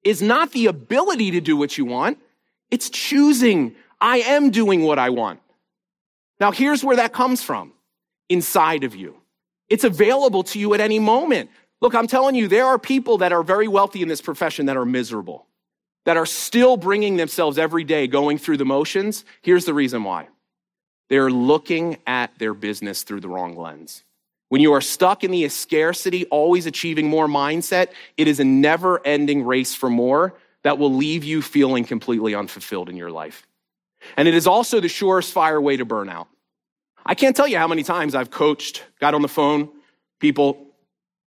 S3: is not the ability to do what you want. It's choosing. I am doing what I want. Now here's where that comes from. Inside of you. It's available to you at any moment. Look, I'm telling you, there are people that are very wealthy in this profession that are miserable, that are still bringing themselves every day going through the motions. Here's the reason why. They're looking at their business through the wrong lens. When you are stuck in the scarcity, always achieving more mindset, it is a never ending race for more that will leave you feeling completely unfulfilled in your life. And it is also the surest fire way to burn out. I can't tell you how many times I've coached, got on the phone, people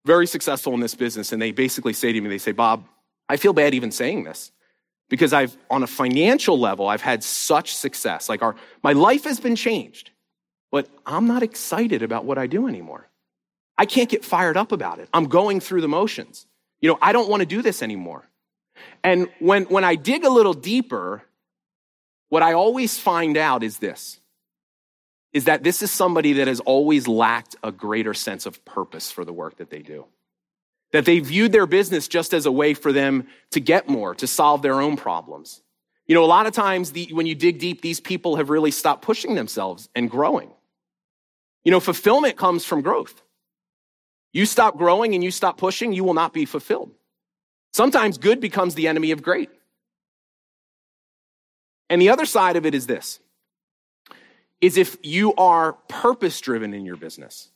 S3: very successful in this business, and they basically say to me, they say, Bob, I feel bad even saying this because I've, on a financial level, I've had such success. Like our, my life has been changed, but I'm not excited about what I do anymore. I can't get fired up about it. I'm going through the motions. You know, I don't want to do this anymore. And when, when I dig a little deeper, what I always find out is this is that this is somebody that has always lacked a greater sense of purpose for the work that they do. That they viewed their business just as a way for them to get more, to solve their own problems. You know, a lot of times the, when you dig deep, these people have really stopped pushing themselves and growing. You know, fulfillment comes from growth. You stop growing and you stop pushing, you will not be fulfilled. Sometimes good becomes the enemy of great. And the other side of it is this is if you are purpose driven in your business.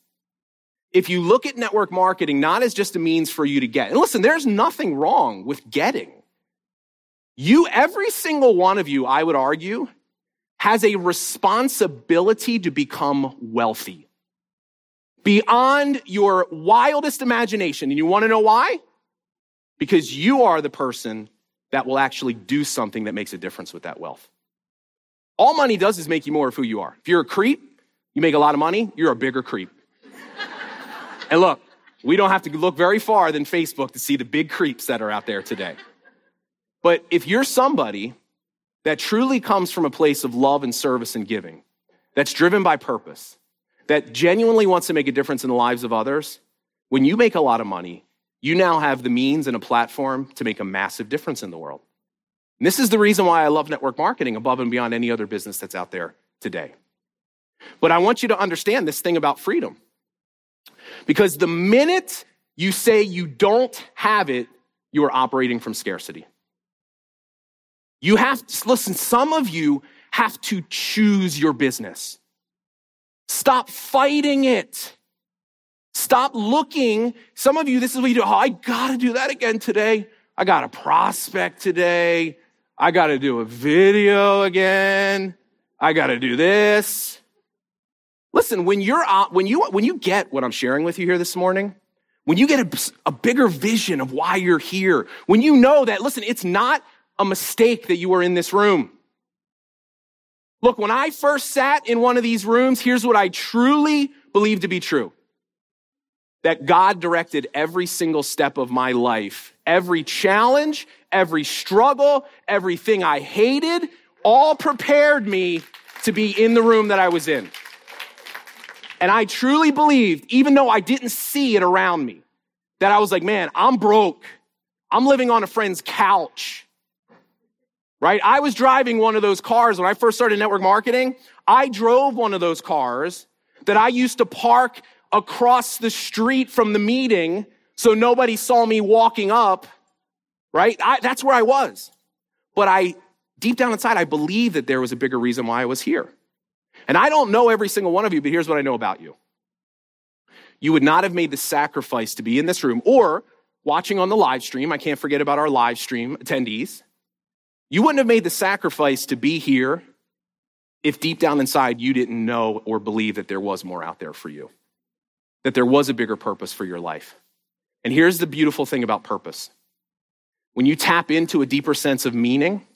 S3: If you look at network marketing not as just a means for you to get, and listen, there's nothing wrong with getting. You, every single one of you, I would argue, has a responsibility to become wealthy beyond your wildest imagination. And you want to know why? Because you are the person that will actually do something that makes a difference with that wealth. All money does is make you more of who you are. If you're a creep, you make a lot of money, you're a bigger creep. <laughs> and look, we don't have to look very far than Facebook to see the big creeps that are out there today. But if you're somebody that truly comes from a place of love and service and giving, that's driven by purpose, that genuinely wants to make a difference in the lives of others, when you make a lot of money, you now have the means and a platform to make a massive difference in the world. And this is the reason why I love network marketing above and beyond any other business that's out there today. But I want you to understand this thing about freedom. Because the minute you say you don't have it, you are operating from scarcity. You have to, listen, some of you have to choose your business. Stop fighting it. Stop looking. Some of you, this is what you do. Oh, I got to do that again today. I got a prospect today. I got to do a video again. I got to do this. Listen, when you're when you when you get what I'm sharing with you here this morning, when you get a, a bigger vision of why you're here, when you know that listen, it's not a mistake that you are in this room. Look, when I first sat in one of these rooms, here's what I truly believe to be true. That God directed every single step of my life, every challenge, every struggle, everything I hated, all prepared me to be in the room that I was in. And I truly believed, even though I didn't see it around me, that I was like, man, I'm broke. I'm living on a friend's couch. Right? I was driving one of those cars when I first started network marketing. I drove one of those cars that I used to park across the street from the meeting so nobody saw me walking up. Right? I, that's where I was. But I, deep down inside, I believe that there was a bigger reason why I was here. And I don't know every single one of you, but here's what I know about you. You would not have made the sacrifice to be in this room or watching on the live stream. I can't forget about our live stream attendees. You wouldn't have made the sacrifice to be here if deep down inside you didn't know or believe that there was more out there for you, that there was a bigger purpose for your life. And here's the beautiful thing about purpose when you tap into a deeper sense of meaning,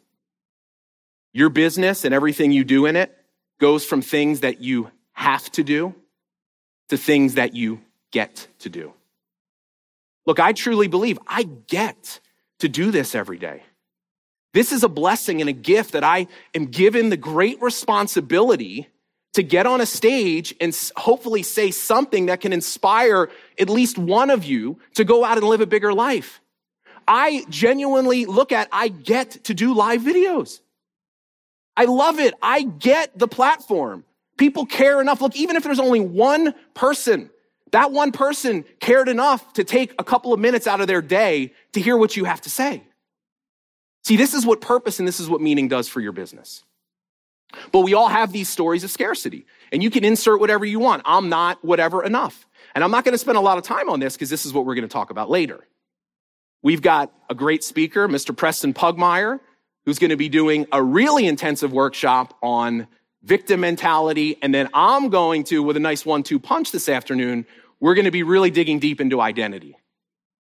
S3: your business and everything you do in it goes from things that you have to do to things that you get to do. Look, I truly believe I get to do this every day. This is a blessing and a gift that I am given the great responsibility to get on a stage and hopefully say something that can inspire at least one of you to go out and live a bigger life. I genuinely look at, I get to do live videos. I love it. I get the platform. People care enough. Look, even if there's only one person, that one person cared enough to take a couple of minutes out of their day to hear what you have to say. See, this is what purpose and this is what meaning does for your business. But we all have these stories of scarcity, and you can insert whatever you want. I'm not whatever enough. And I'm not going to spend a lot of time on this because this is what we're going to talk about later. We've got a great speaker, Mr. Preston Pugmire, who's going to be doing a really intensive workshop on victim mentality. And then I'm going to, with a nice one two punch this afternoon, we're going to be really digging deep into identity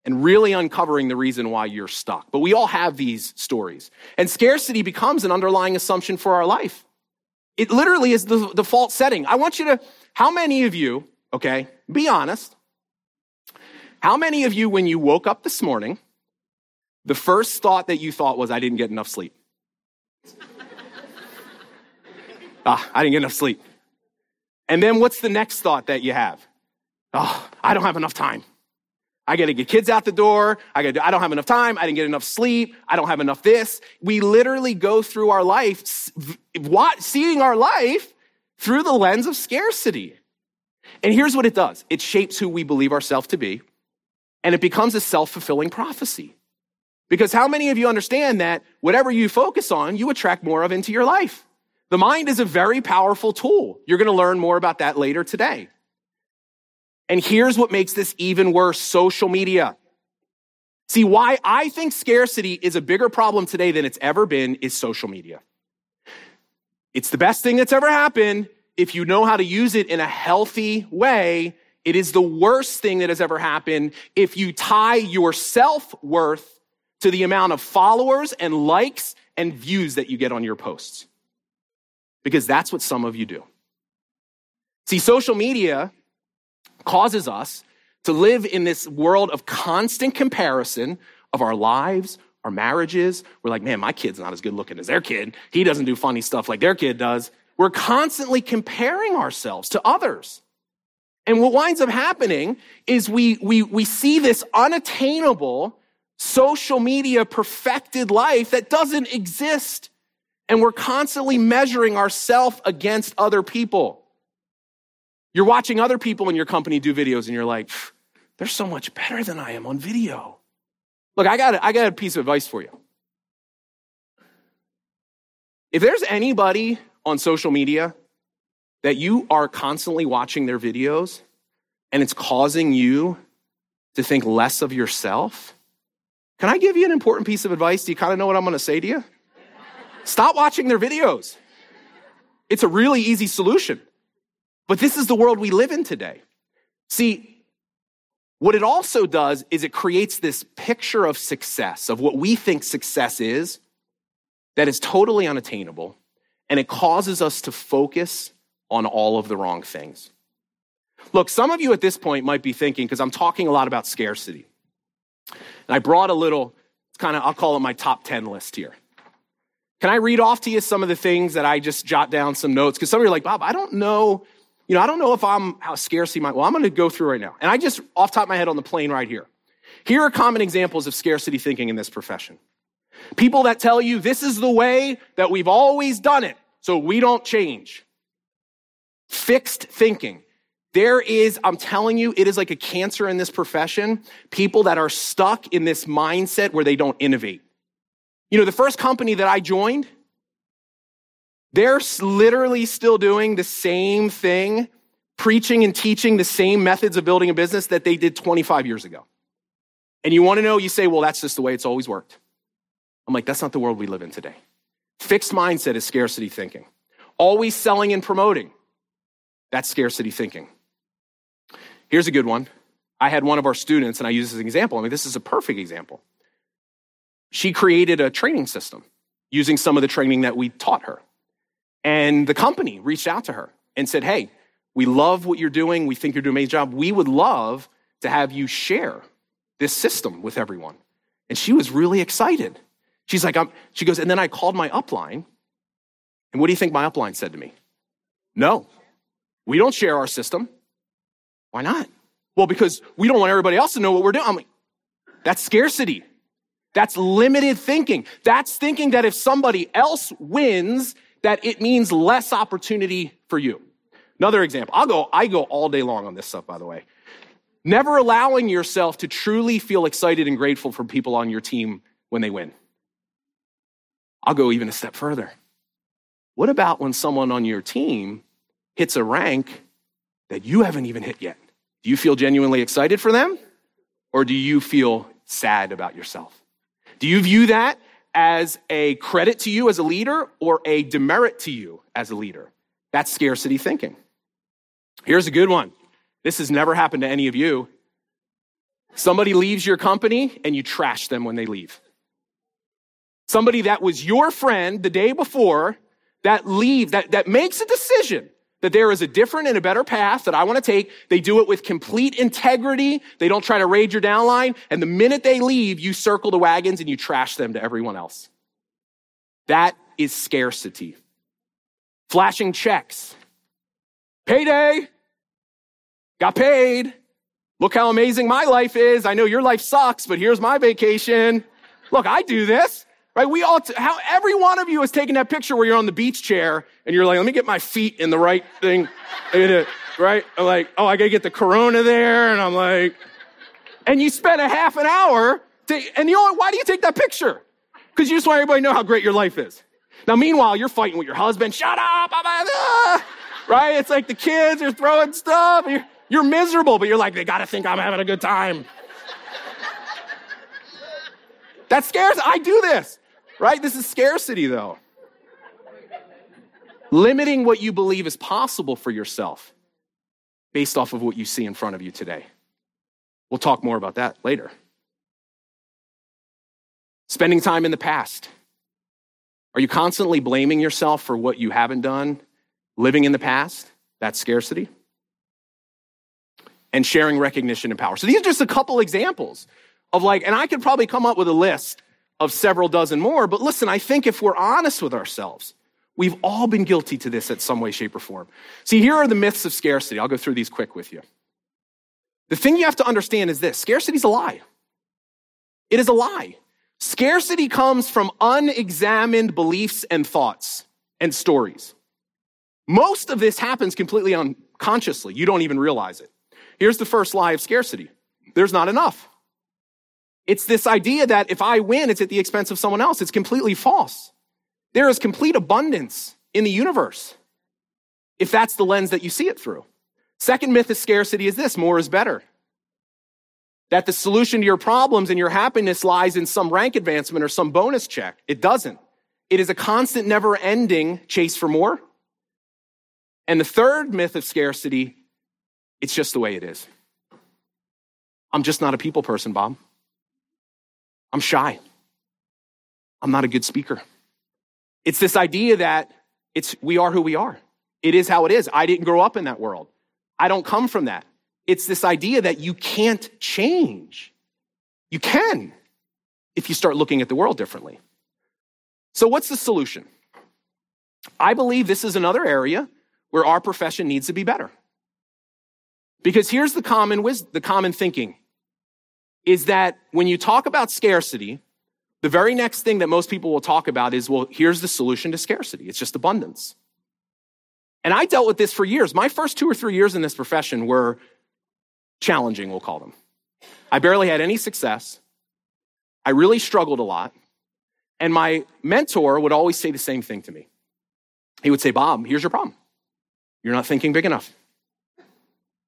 S3: and really uncovering the reason why you're stuck. But we all have these stories. And scarcity becomes an underlying assumption for our life. It literally is the default setting. I want you to, how many of you, okay, be honest, how many of you, when you woke up this morning, the first thought that you thought was, I didn't get enough sleep. <laughs> ah, I didn't get enough sleep. And then what's the next thought that you have? Oh, I don't have enough time. I got to get kids out the door. I got I don't have enough time. I didn't get enough sleep. I don't have enough this. We literally go through our life, seeing our life through the lens of scarcity. And here's what it does. It shapes who we believe ourselves to be. And it becomes a self-fulfilling prophecy. Because how many of you understand that whatever you focus on, you attract more of into your life? The mind is a very powerful tool. You're going to learn more about that later today. And here's what makes this even worse social media. See, why I think scarcity is a bigger problem today than it's ever been is social media. It's the best thing that's ever happened if you know how to use it in a healthy way. It is the worst thing that has ever happened if you tie your self worth to the amount of followers and likes and views that you get on your posts. Because that's what some of you do. See, social media causes us to live in this world of constant comparison of our lives, our marriages. We're like, man, my kid's not as good looking as their kid. He doesn't do funny stuff like their kid does. We're constantly comparing ourselves to others. And what winds up happening is we, we, we see this unattainable social media perfected life that doesn't exist. And we're constantly measuring ourselves against other people. You're watching other people in your company do videos and you're like, they're so much better than I am on video. Look, I got, I got a piece of advice for you. If there's anybody on social media that you are constantly watching their videos and it's causing you to think less of yourself, can I give you an important piece of advice? Do you kind of know what I'm going to say to you? Stop watching their videos. It's a really easy solution. But this is the world we live in today. See, what it also does is it creates this picture of success, of what we think success is, that is totally unattainable, and it causes us to focus on all of the wrong things. Look, some of you at this point might be thinking, because I'm talking a lot about scarcity. And I brought a little, it's kind of, I'll call it my top 10 list here. Can I read off to you some of the things that I just jot down some notes? Because some of you are like, Bob, I don't know, you know, I don't know if I'm how scarcity might. Well, I'm going to go through right now. And I just, off top of my head on the plane right here. Here are common examples of scarcity thinking in this profession. People that tell you this is the way that we've always done it, so we don't change. Fixed thinking. There is, I'm telling you, it is like a cancer in this profession. People that are stuck in this mindset where they don't innovate. You know, the first company that I joined, they're literally still doing the same thing, preaching and teaching the same methods of building a business that they did 25 years ago. And you want to know, you say, well, that's just the way it's always worked. I'm like, that's not the world we live in today. Fixed mindset is scarcity thinking. Always selling and promoting. That's scarcity thinking. Here's a good one. I had one of our students, and I use this as an example. I mean, this is a perfect example. She created a training system using some of the training that we taught her. And the company reached out to her and said, Hey, we love what you're doing. We think you're doing a amazing job. We would love to have you share this system with everyone. And she was really excited. She's like, I'm, she goes, and then I called my upline. And what do you think my upline said to me? No, we don't share our system. Why not? Well, because we don't want everybody else to know what we're doing. I'm like, that's scarcity. That's limited thinking. That's thinking that if somebody else wins, that it means less opportunity for you. Another example. I'll go, I go all day long on this stuff, by the way. Never allowing yourself to truly feel excited and grateful for people on your team when they win. I'll go even a step further. What about when someone on your team hits a rank that you haven't even hit yet? Do you feel genuinely excited for them? Or do you feel sad about yourself? Do you view that as a credit to you as a leader or a demerit to you as a leader? That's scarcity thinking. Here's a good one. This has never happened to any of you. Somebody leaves your company and you trash them when they leave. Somebody that was your friend the day before that leaves, that, that makes a decision that there is a different and a better path that I want to take. They do it with complete integrity. They don't try to raid your downline. And the minute they leave, you circle the wagons and you trash them to everyone else. That is scarcity. Flashing checks. Payday. Got paid. Look how amazing my life is. I know your life sucks, but here's my vacation. Look, I do this. Right? We all, t- how every one of you has taken that picture where you're on the beach chair and you're like, let me get my feet in the right thing. right? I'm like, oh, I gotta get the corona there. And I'm like, and you spent a half an hour to, and you know why do you take that picture? Because you just want everybody to know how great your life is. Now, meanwhile, you're fighting with your husband. Shut up! Right? It's like the kids are throwing stuff. You're, you're miserable, but you're like, they gotta think I'm having a good time. That scares. I do this. Right? This is scarcity, though. Limiting what you believe is possible for yourself based off of what you see in front of you today. We'll talk more about that later. Spending time in the past. Are you constantly blaming yourself for what you haven't done? Living in the past? That's scarcity. And sharing recognition and power. So these are just a couple examples of like, and I could probably come up with a list of several dozen more. But listen, I think if we're honest with ourselves, we've all been guilty to this at some way, shape, or form. See, here are the myths of scarcity. I'll go through these quick with you. The thing you have to understand is this scarcity is a lie. It is a lie. Scarcity comes from unexamined beliefs and thoughts and stories. Most of this happens completely unconsciously. You don't even realize it. Here's the first lie of scarcity there's not enough. It's this idea that if I win, it's at the expense of someone else. It's completely false. There is complete abundance in the universe if that's the lens that you see it through. Second myth of scarcity is this more is better. That the solution to your problems and your happiness lies in some rank advancement or some bonus check. It doesn't. it is a constant, never ending chase for more. And the third myth of scarcity, it's just the way it is. I'm just not a people person, Bob. I'm shy. I'm not a good speaker. It's this idea that it's we are who we are. It is how it is. I didn't grow up in that world. I don't come from that. It's this idea that you can't change. You can if you start looking at the world differently. So, what's the solution? I believe this is another area where our profession needs to be better. Because here's the common wisdom, the common thinking is that when you talk about scarcity, the very next thing that most people will talk about is, well, here's the solution to scarcity. It's just abundance. And I dealt with this for years. My first two or three years in this profession were challenging, we'll call them. I barely had any success. I really struggled a lot. And my mentor would always say the same thing to me. He would say, Bob, here's your problem. You're not thinking big enough.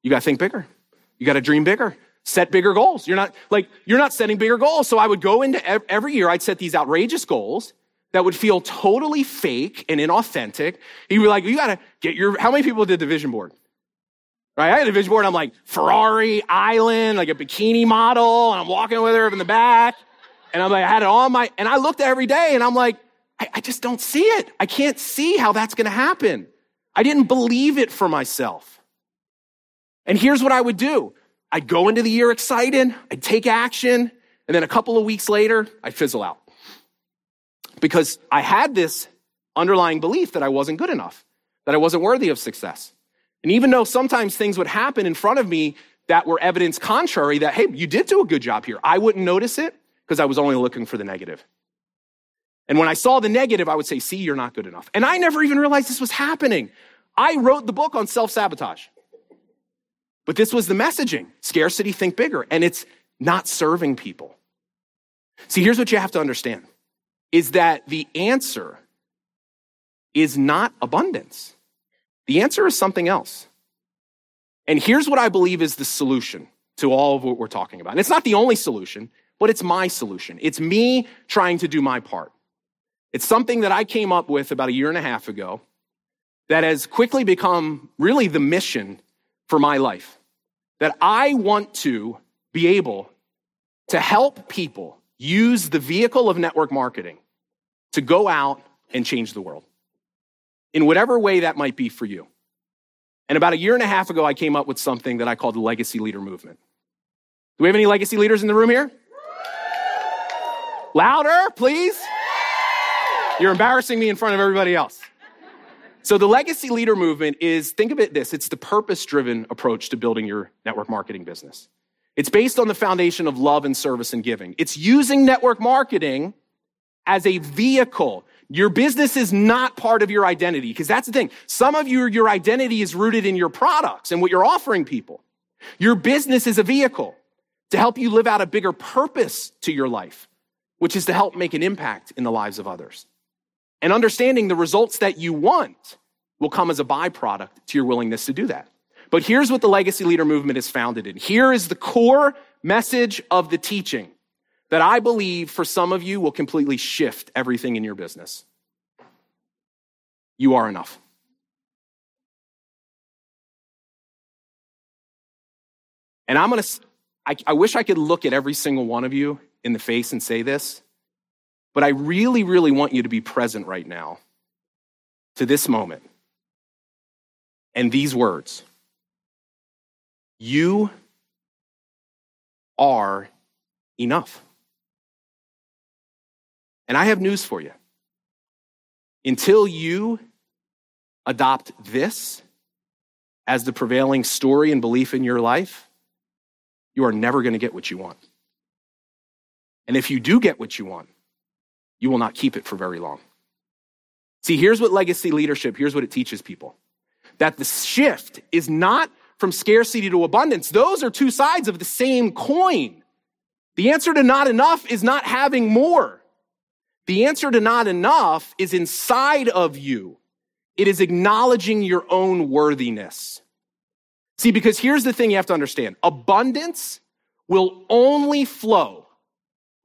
S3: You got to think bigger. You got to dream bigger. Set bigger goals. You're not like, you're not setting bigger goals. So I would go into every year, I'd set these outrageous goals that would feel totally fake and inauthentic. You'd be like, you got to get your, how many people did the vision board? Right? I had a vision board. I'm like Ferrari island, like a bikini model. And I'm walking with her in the back. And I'm like, I had it on my, and I looked every day and I'm like, I, I just don't see it. I can't see how that's going to happen. I didn't believe it for myself. And here's what I would do. I'd go into the year excited. I'd take action. And then a couple of weeks later, I'd fizzle out because I had this underlying belief that I wasn't good enough, that I wasn't worthy of success. And even though sometimes things would happen in front of me that were evidence contrary that, hey, you did do a good job here, I wouldn't notice it because I was only looking for the negative. And when I saw the negative, I would say, see, you're not good enough. And I never even realized this was happening. I wrote the book on self sabotage. But this was the messaging scarcity, think bigger. And it's not serving people. See, here's what you have to understand is that the answer is not abundance. The answer is something else. And here's what I believe is the solution to all of what we're talking about. And it's not the only solution, but it's my solution. It's me trying to do my part. It's something that I came up with about a year and a half ago that has quickly become really the mission for my life. That I want to be able to help people use the vehicle of network marketing to go out and change the world in whatever way that might be for you. And about a year and a half ago, I came up with something that I called the Legacy Leader Movement. Do we have any legacy leaders in the room here? Louder, please. You're embarrassing me in front of everybody else. So, the legacy leader movement is think of it this it's the purpose driven approach to building your network marketing business. It's based on the foundation of love and service and giving. It's using network marketing as a vehicle. Your business is not part of your identity because that's the thing. Some of you, your identity is rooted in your products and what you're offering people. Your business is a vehicle to help you live out a bigger purpose to your life which is to help make an impact in the lives of others. And understanding the results that you want will come as a byproduct to your willingness to do that. But here's what the legacy leader movement is founded in. Here is the core message of the teaching that I believe for some of you will completely shift everything in your business. You are enough. And I'm going to, I, I wish I could look at every single one of you in the face and say this, but I really, really want you to be present right now to this moment and these words. You are enough. And I have news for you. Until you adopt this as the prevailing story and belief in your life, you are never going to get what you want. And if you do get what you want, you will not keep it for very long. See, here's what legacy leadership, here's what it teaches people that the shift is not from scarcity to abundance. Those are two sides of the same coin. The answer to not enough is not having more. The answer to not enough is inside of you. It is acknowledging your own worthiness. See, because here's the thing you have to understand abundance will only flow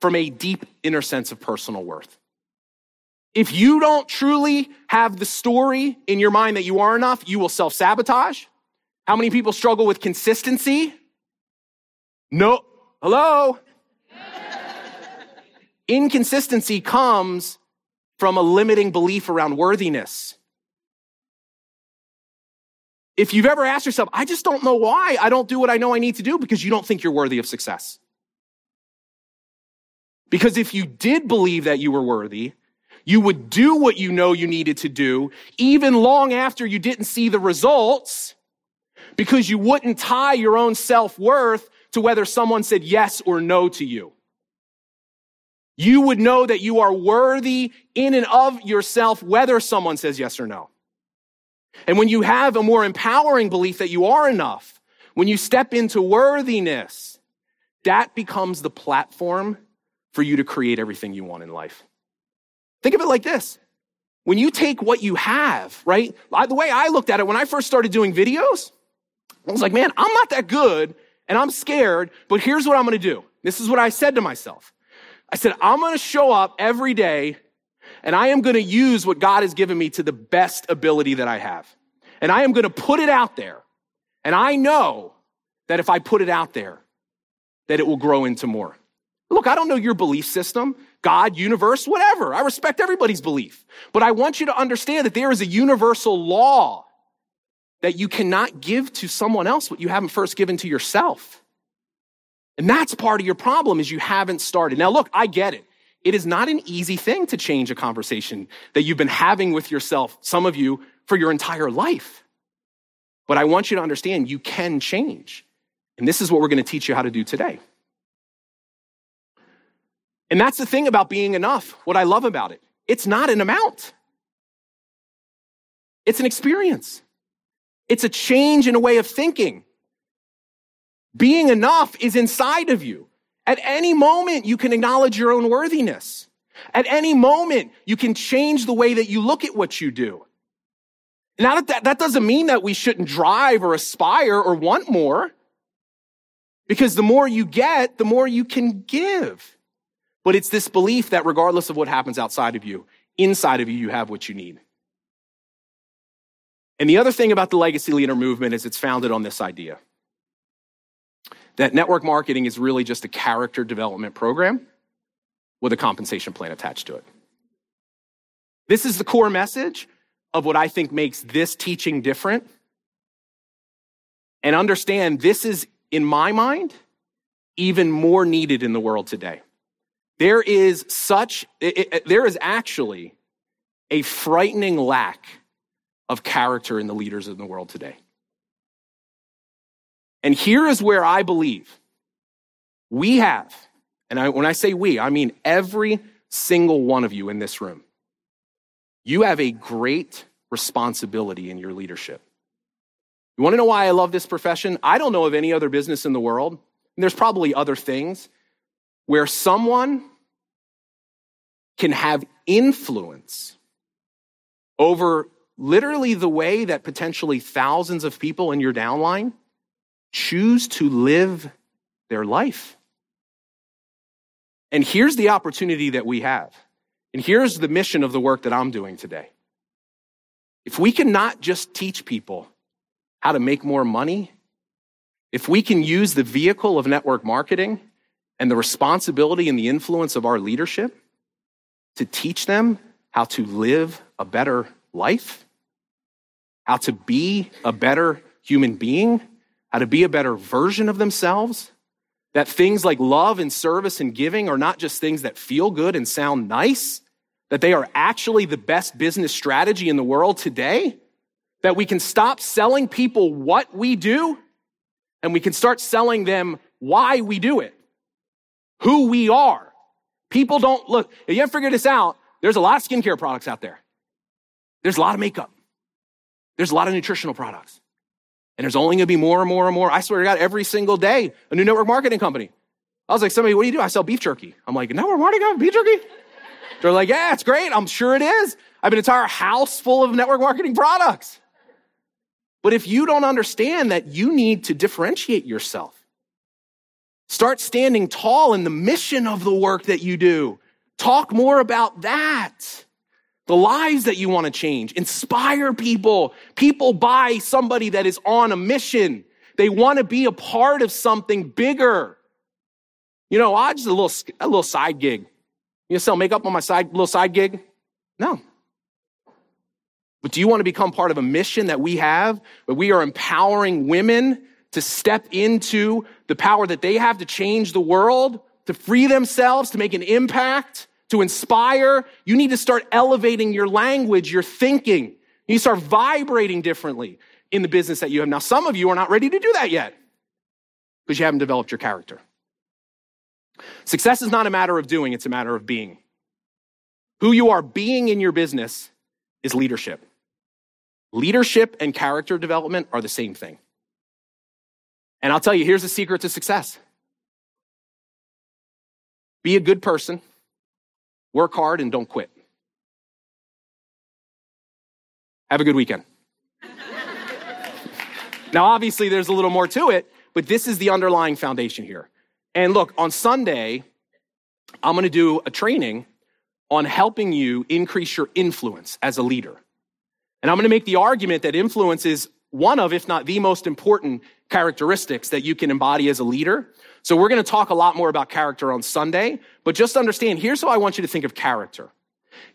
S3: from a deep inner sense of personal worth. If you don't truly have the story in your mind that you are enough, you will self sabotage. How many people struggle with consistency? No. Hello? <laughs> Inconsistency comes from a limiting belief around worthiness. If you've ever asked yourself, I just don't know why I don't do what I know I need to do because you don't think you're worthy of success. Because if you did believe that you were worthy, you would do what you know you needed to do, even long after you didn't see the results, because you wouldn't tie your own self worth to whether someone said yes or no to you. You would know that you are worthy in and of yourself, whether someone says yes or no. And when you have a more empowering belief that you are enough, when you step into worthiness, that becomes the platform for you to create everything you want in life. Think of it like this. When you take what you have, right? The way I looked at it when I first started doing videos, I was like, man, I'm not that good and I'm scared, but here's what I'm gonna do. This is what I said to myself. I said, I'm gonna show up every day and I am gonna use what God has given me to the best ability that I have. And I am gonna put it out there. And I know that if I put it out there, that it will grow into more. Look, I don't know your belief system, God, universe, whatever. I respect everybody's belief. But I want you to understand that there is a universal law that you cannot give to someone else what you haven't first given to yourself. And that's part of your problem is you haven't started. Now look, I get it. It is not an easy thing to change a conversation that you've been having with yourself, some of you, for your entire life. But I want you to understand you can change. And this is what we're going to teach you how to do today. And that's the thing about being enough, what I love about it. It's not an amount, it's an experience, it's a change in a way of thinking. Being enough is inside of you. At any moment, you can acknowledge your own worthiness. At any moment, you can change the way that you look at what you do. Now that, that, that doesn't mean that we shouldn't drive or aspire or want more. Because the more you get, the more you can give. But it's this belief that regardless of what happens outside of you, inside of you, you have what you need. And the other thing about the legacy leader movement is it's founded on this idea that network marketing is really just a character development program with a compensation plan attached to it. This is the core message of what I think makes this teaching different. And understand this is, in my mind, even more needed in the world today. There is such, it, it, there is actually a frightening lack of character in the leaders in the world today. And here is where I believe we have, and I, when I say we, I mean every single one of you in this room. You have a great responsibility in your leadership. You want to know why I love this profession? I don't know of any other business in the world, and there's probably other things where someone can have influence over literally the way that potentially thousands of people in your downline choose to live their life. And here's the opportunity that we have. And here's the mission of the work that I'm doing today. If we can not just teach people how to make more money, if we can use the vehicle of network marketing and the responsibility and the influence of our leadership to teach them how to live a better life, how to be a better human being, how to be a better version of themselves. That things like love and service and giving are not just things that feel good and sound nice, that they are actually the best business strategy in the world today. That we can stop selling people what we do and we can start selling them why we do it, who we are. People don't look, if you haven't figured this out, there's a lot of skincare products out there. There's a lot of makeup. There's a lot of nutritional products. And there's only gonna be more and more and more. I swear to God, every single day, a new network marketing company. I was like, somebody, what do you do? I sell beef jerky. I'm like, network marketing beef jerky? They're like, yeah, it's great. I'm sure it is. I have an entire house full of network marketing products. But if you don't understand that you need to differentiate yourself, start standing tall in the mission of the work that you do. Talk more about that. the lives that you want to change. Inspire people. People buy somebody that is on a mission. They want to be a part of something bigger. You know, I just a little, a little side gig. You know, sell makeup on my side, little side gig? No. But do you want to become part of a mission that we have where we are empowering women to step into the power that they have to change the world, to free themselves, to make an impact, to inspire? You need to start elevating your language, your thinking. You start vibrating differently in the business that you have. Now, some of you are not ready to do that yet because you haven't developed your character. Success is not a matter of doing, it's a matter of being. Who you are being in your business is leadership. Leadership and character development are the same thing. And I'll tell you, here's the secret to success be a good person, work hard, and don't quit. Have a good weekend. <laughs> now, obviously, there's a little more to it, but this is the underlying foundation here. And look, on Sunday, I'm going to do a training on helping you increase your influence as a leader. And I'm going to make the argument that influence is one of, if not the most important characteristics that you can embody as a leader. So we're going to talk a lot more about character on Sunday, but just understand here's how I want you to think of character.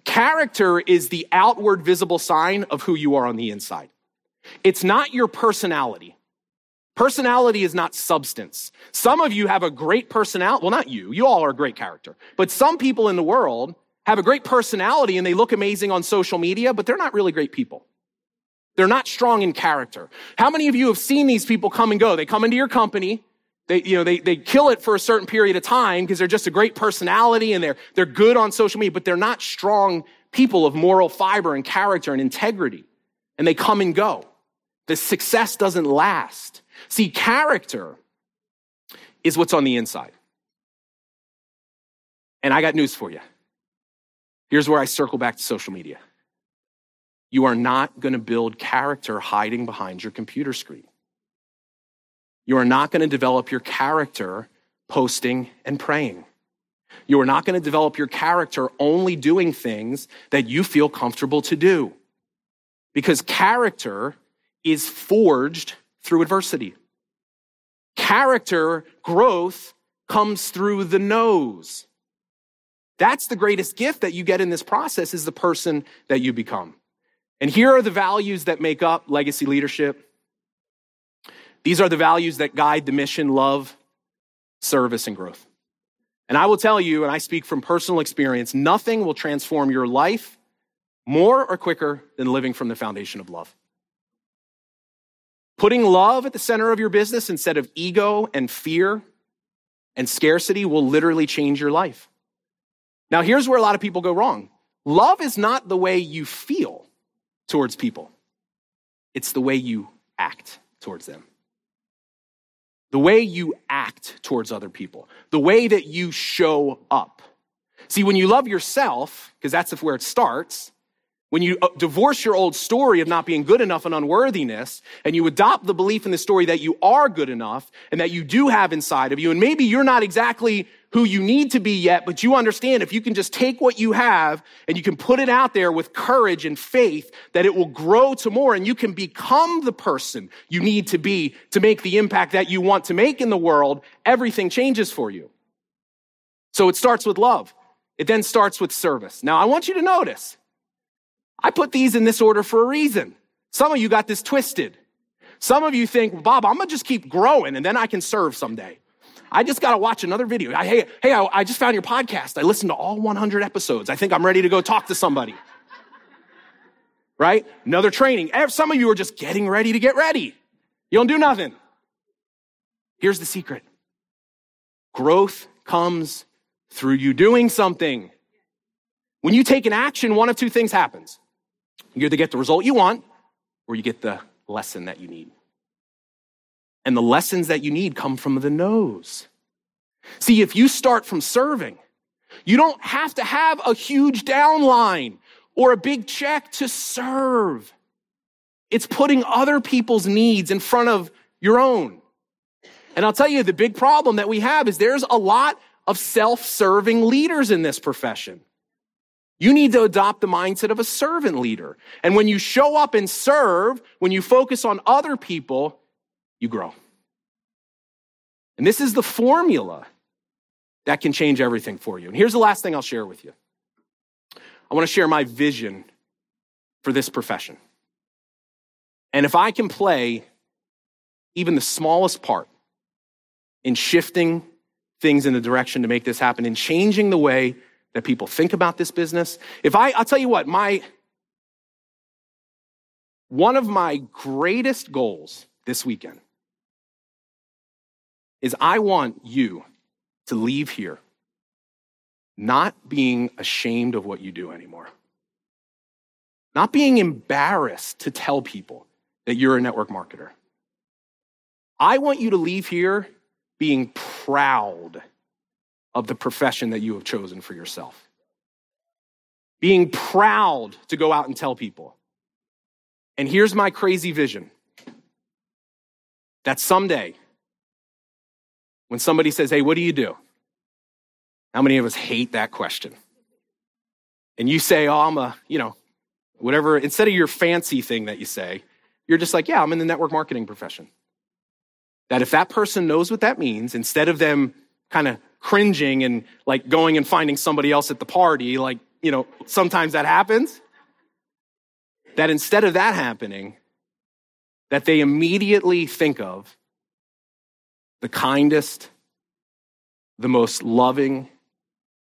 S3: Character is the outward visible sign of who you are on the inside. It's not your personality. Personality is not substance. Some of you have a great personality. Well, not you. You all are a great character. But some people in the world have a great personality and they look amazing on social media, but they're not really great people. They're not strong in character. How many of you have seen these people come and go? They come into your company. They, you know, they, they kill it for a certain period of time because they're just a great personality and they're, they're good on social media, but they're not strong people of moral fiber and character and integrity. And they come and go. The success doesn't last. See, character is what's on the inside. And I got news for you. Here's where I circle back to social media. You are not going to build character hiding behind your computer screen. You are not going to develop your character posting and praying. You are not going to develop your character only doing things that you feel comfortable to do. Because character is forged through adversity. Character growth comes through the no's. That's the greatest gift that you get in this process is the person that you become. And here are the values that make up legacy leadership. These are the values that guide the mission, love, service, and growth. And I will tell you, and I speak from personal experience, nothing will transform your life more or quicker than living from the foundation of love. Putting love at the center of your business instead of ego and fear and scarcity will literally change your life. Now, here's where a lot of people go wrong love is not the way you feel towards people, it's the way you act towards them. The way you act towards other people, the way that you show up. See, when you love yourself, because that's where it starts, when you uh, divorce your old story of not being good enough and unworthiness, and you adopt the belief in the story that you are good enough and that you do have inside of you, and maybe you're not exactly who you need to be yet, but you understand if you can just take what you have and you can put it out there with courage and faith that it will grow to more and you can become the person you need to be to make the impact that you want to make in the world, everything changes for you. So it starts with love. It then starts with service. Now I want you to notice, I put these in this order for a reason. Some of you got this twisted. Some of you think, Bob, I'm gonna just keep growing and then I can serve someday. I just got to watch another video. I, hey, hey, I, I just found your podcast. I listened to all 100 episodes. I think I'm ready to go talk to somebody. Right? Another training. Some of you are just getting ready to get ready. You don't do nothing. Here's the secret. Growth comes through you doing something. When you take an action, one of two things happens. You either get the result you want or you get the lesson that you need. And the lessons that you need come from the no's. See, if you start from serving, you don't have to have a huge downline or a big check to serve. It's putting other people's needs in front of your own. And I'll tell you, the big problem that we have is there's a lot of self serving leaders in this profession. You need to adopt the mindset of a servant leader. And when you show up and serve, when you focus on other people, you grow. And this is the formula that can change everything for you. And here's the last thing I'll share with you I want to share my vision for this profession. And if I can play even the smallest part in shifting things in the direction to make this happen, in changing the way that people think about this business. If I, I'll tell you what, my, one of my greatest goals this weekend is I want you to leave here not being ashamed of what you do anymore, not being embarrassed to tell people that you're a network marketer. I want you to leave here being proud of the profession that you have chosen for yourself. Being proud to go out and tell people. And here's my crazy vision that someday, when somebody says, Hey, what do you do? How many of us hate that question? And you say, Oh, I'm a, you know, whatever, instead of your fancy thing that you say, you're just like, Yeah, I'm in the network marketing profession. That if that person knows what that means, instead of them kind of cringing and like going and finding somebody else at the party, like, you know, sometimes that happens. That instead of that happening, that they immediately think of the kindest, the most loving,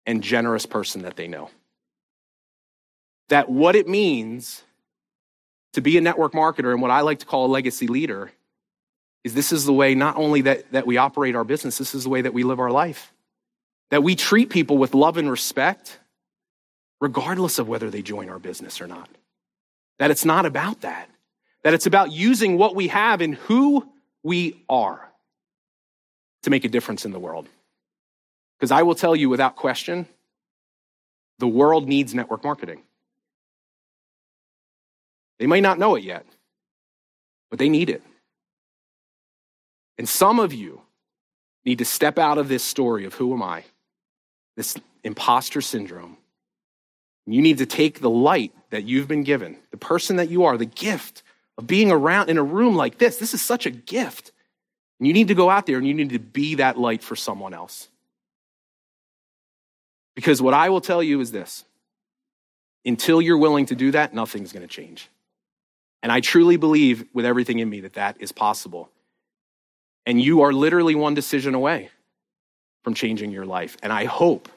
S3: and generous person that they know. That what it means to be a network marketer and what I like to call a legacy leader is this is the way not only that, that we operate our business, this is the way that we live our life that we treat people with love and respect, regardless of whether they join our business or not. That it's not about that. That it's about using what we have and who we are to make a difference in the world. Because I will tell you without question, the world needs network marketing. They may not know it yet, but they need it. And some of you need to step out of this story of who am I this imposter syndrome. You need to take the light that you've been given, the person that you are, the gift of being around in a room like this. This is such a gift. And you need to go out there and you need to be that light for someone else. Because what I will tell you is this until you're willing to do that, nothing's going to change. And I truly believe with everything in me that that is possible. And you are literally one decision away from changing your life. And I hope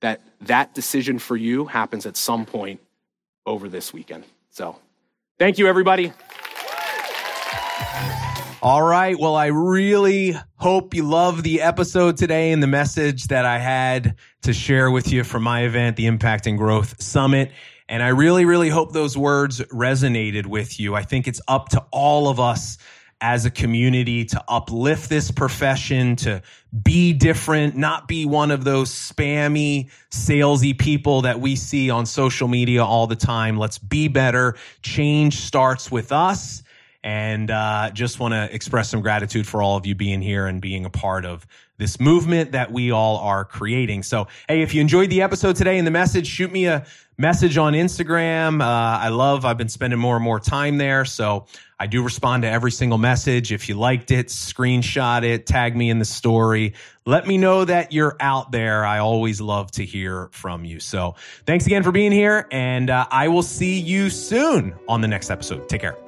S3: that that decision for you happens at some point over this weekend. So, thank you, everybody.
S2: All right. Well, I really hope you love the episode today and the message that I had to share with you from my event, the Impact and Growth Summit. And I really, really hope those words resonated with you. I think it's up to all of us as a community to uplift this profession, to be different, not be one of those spammy, salesy people that we see on social media all the time. Let's be better. Change starts with us. And uh, just want to express some gratitude for all of you being here and being a part of this movement that we all are creating. So, hey, if you enjoyed the episode today and the message, shoot me a message on Instagram. Uh, I love, I've been spending more and more time there. So I do respond to every single message. If you liked it, screenshot it, tag me in the story. Let me know that you're out there. I always love to hear from you. So thanks again for being here. And uh, I will see you soon on the next episode. Take care.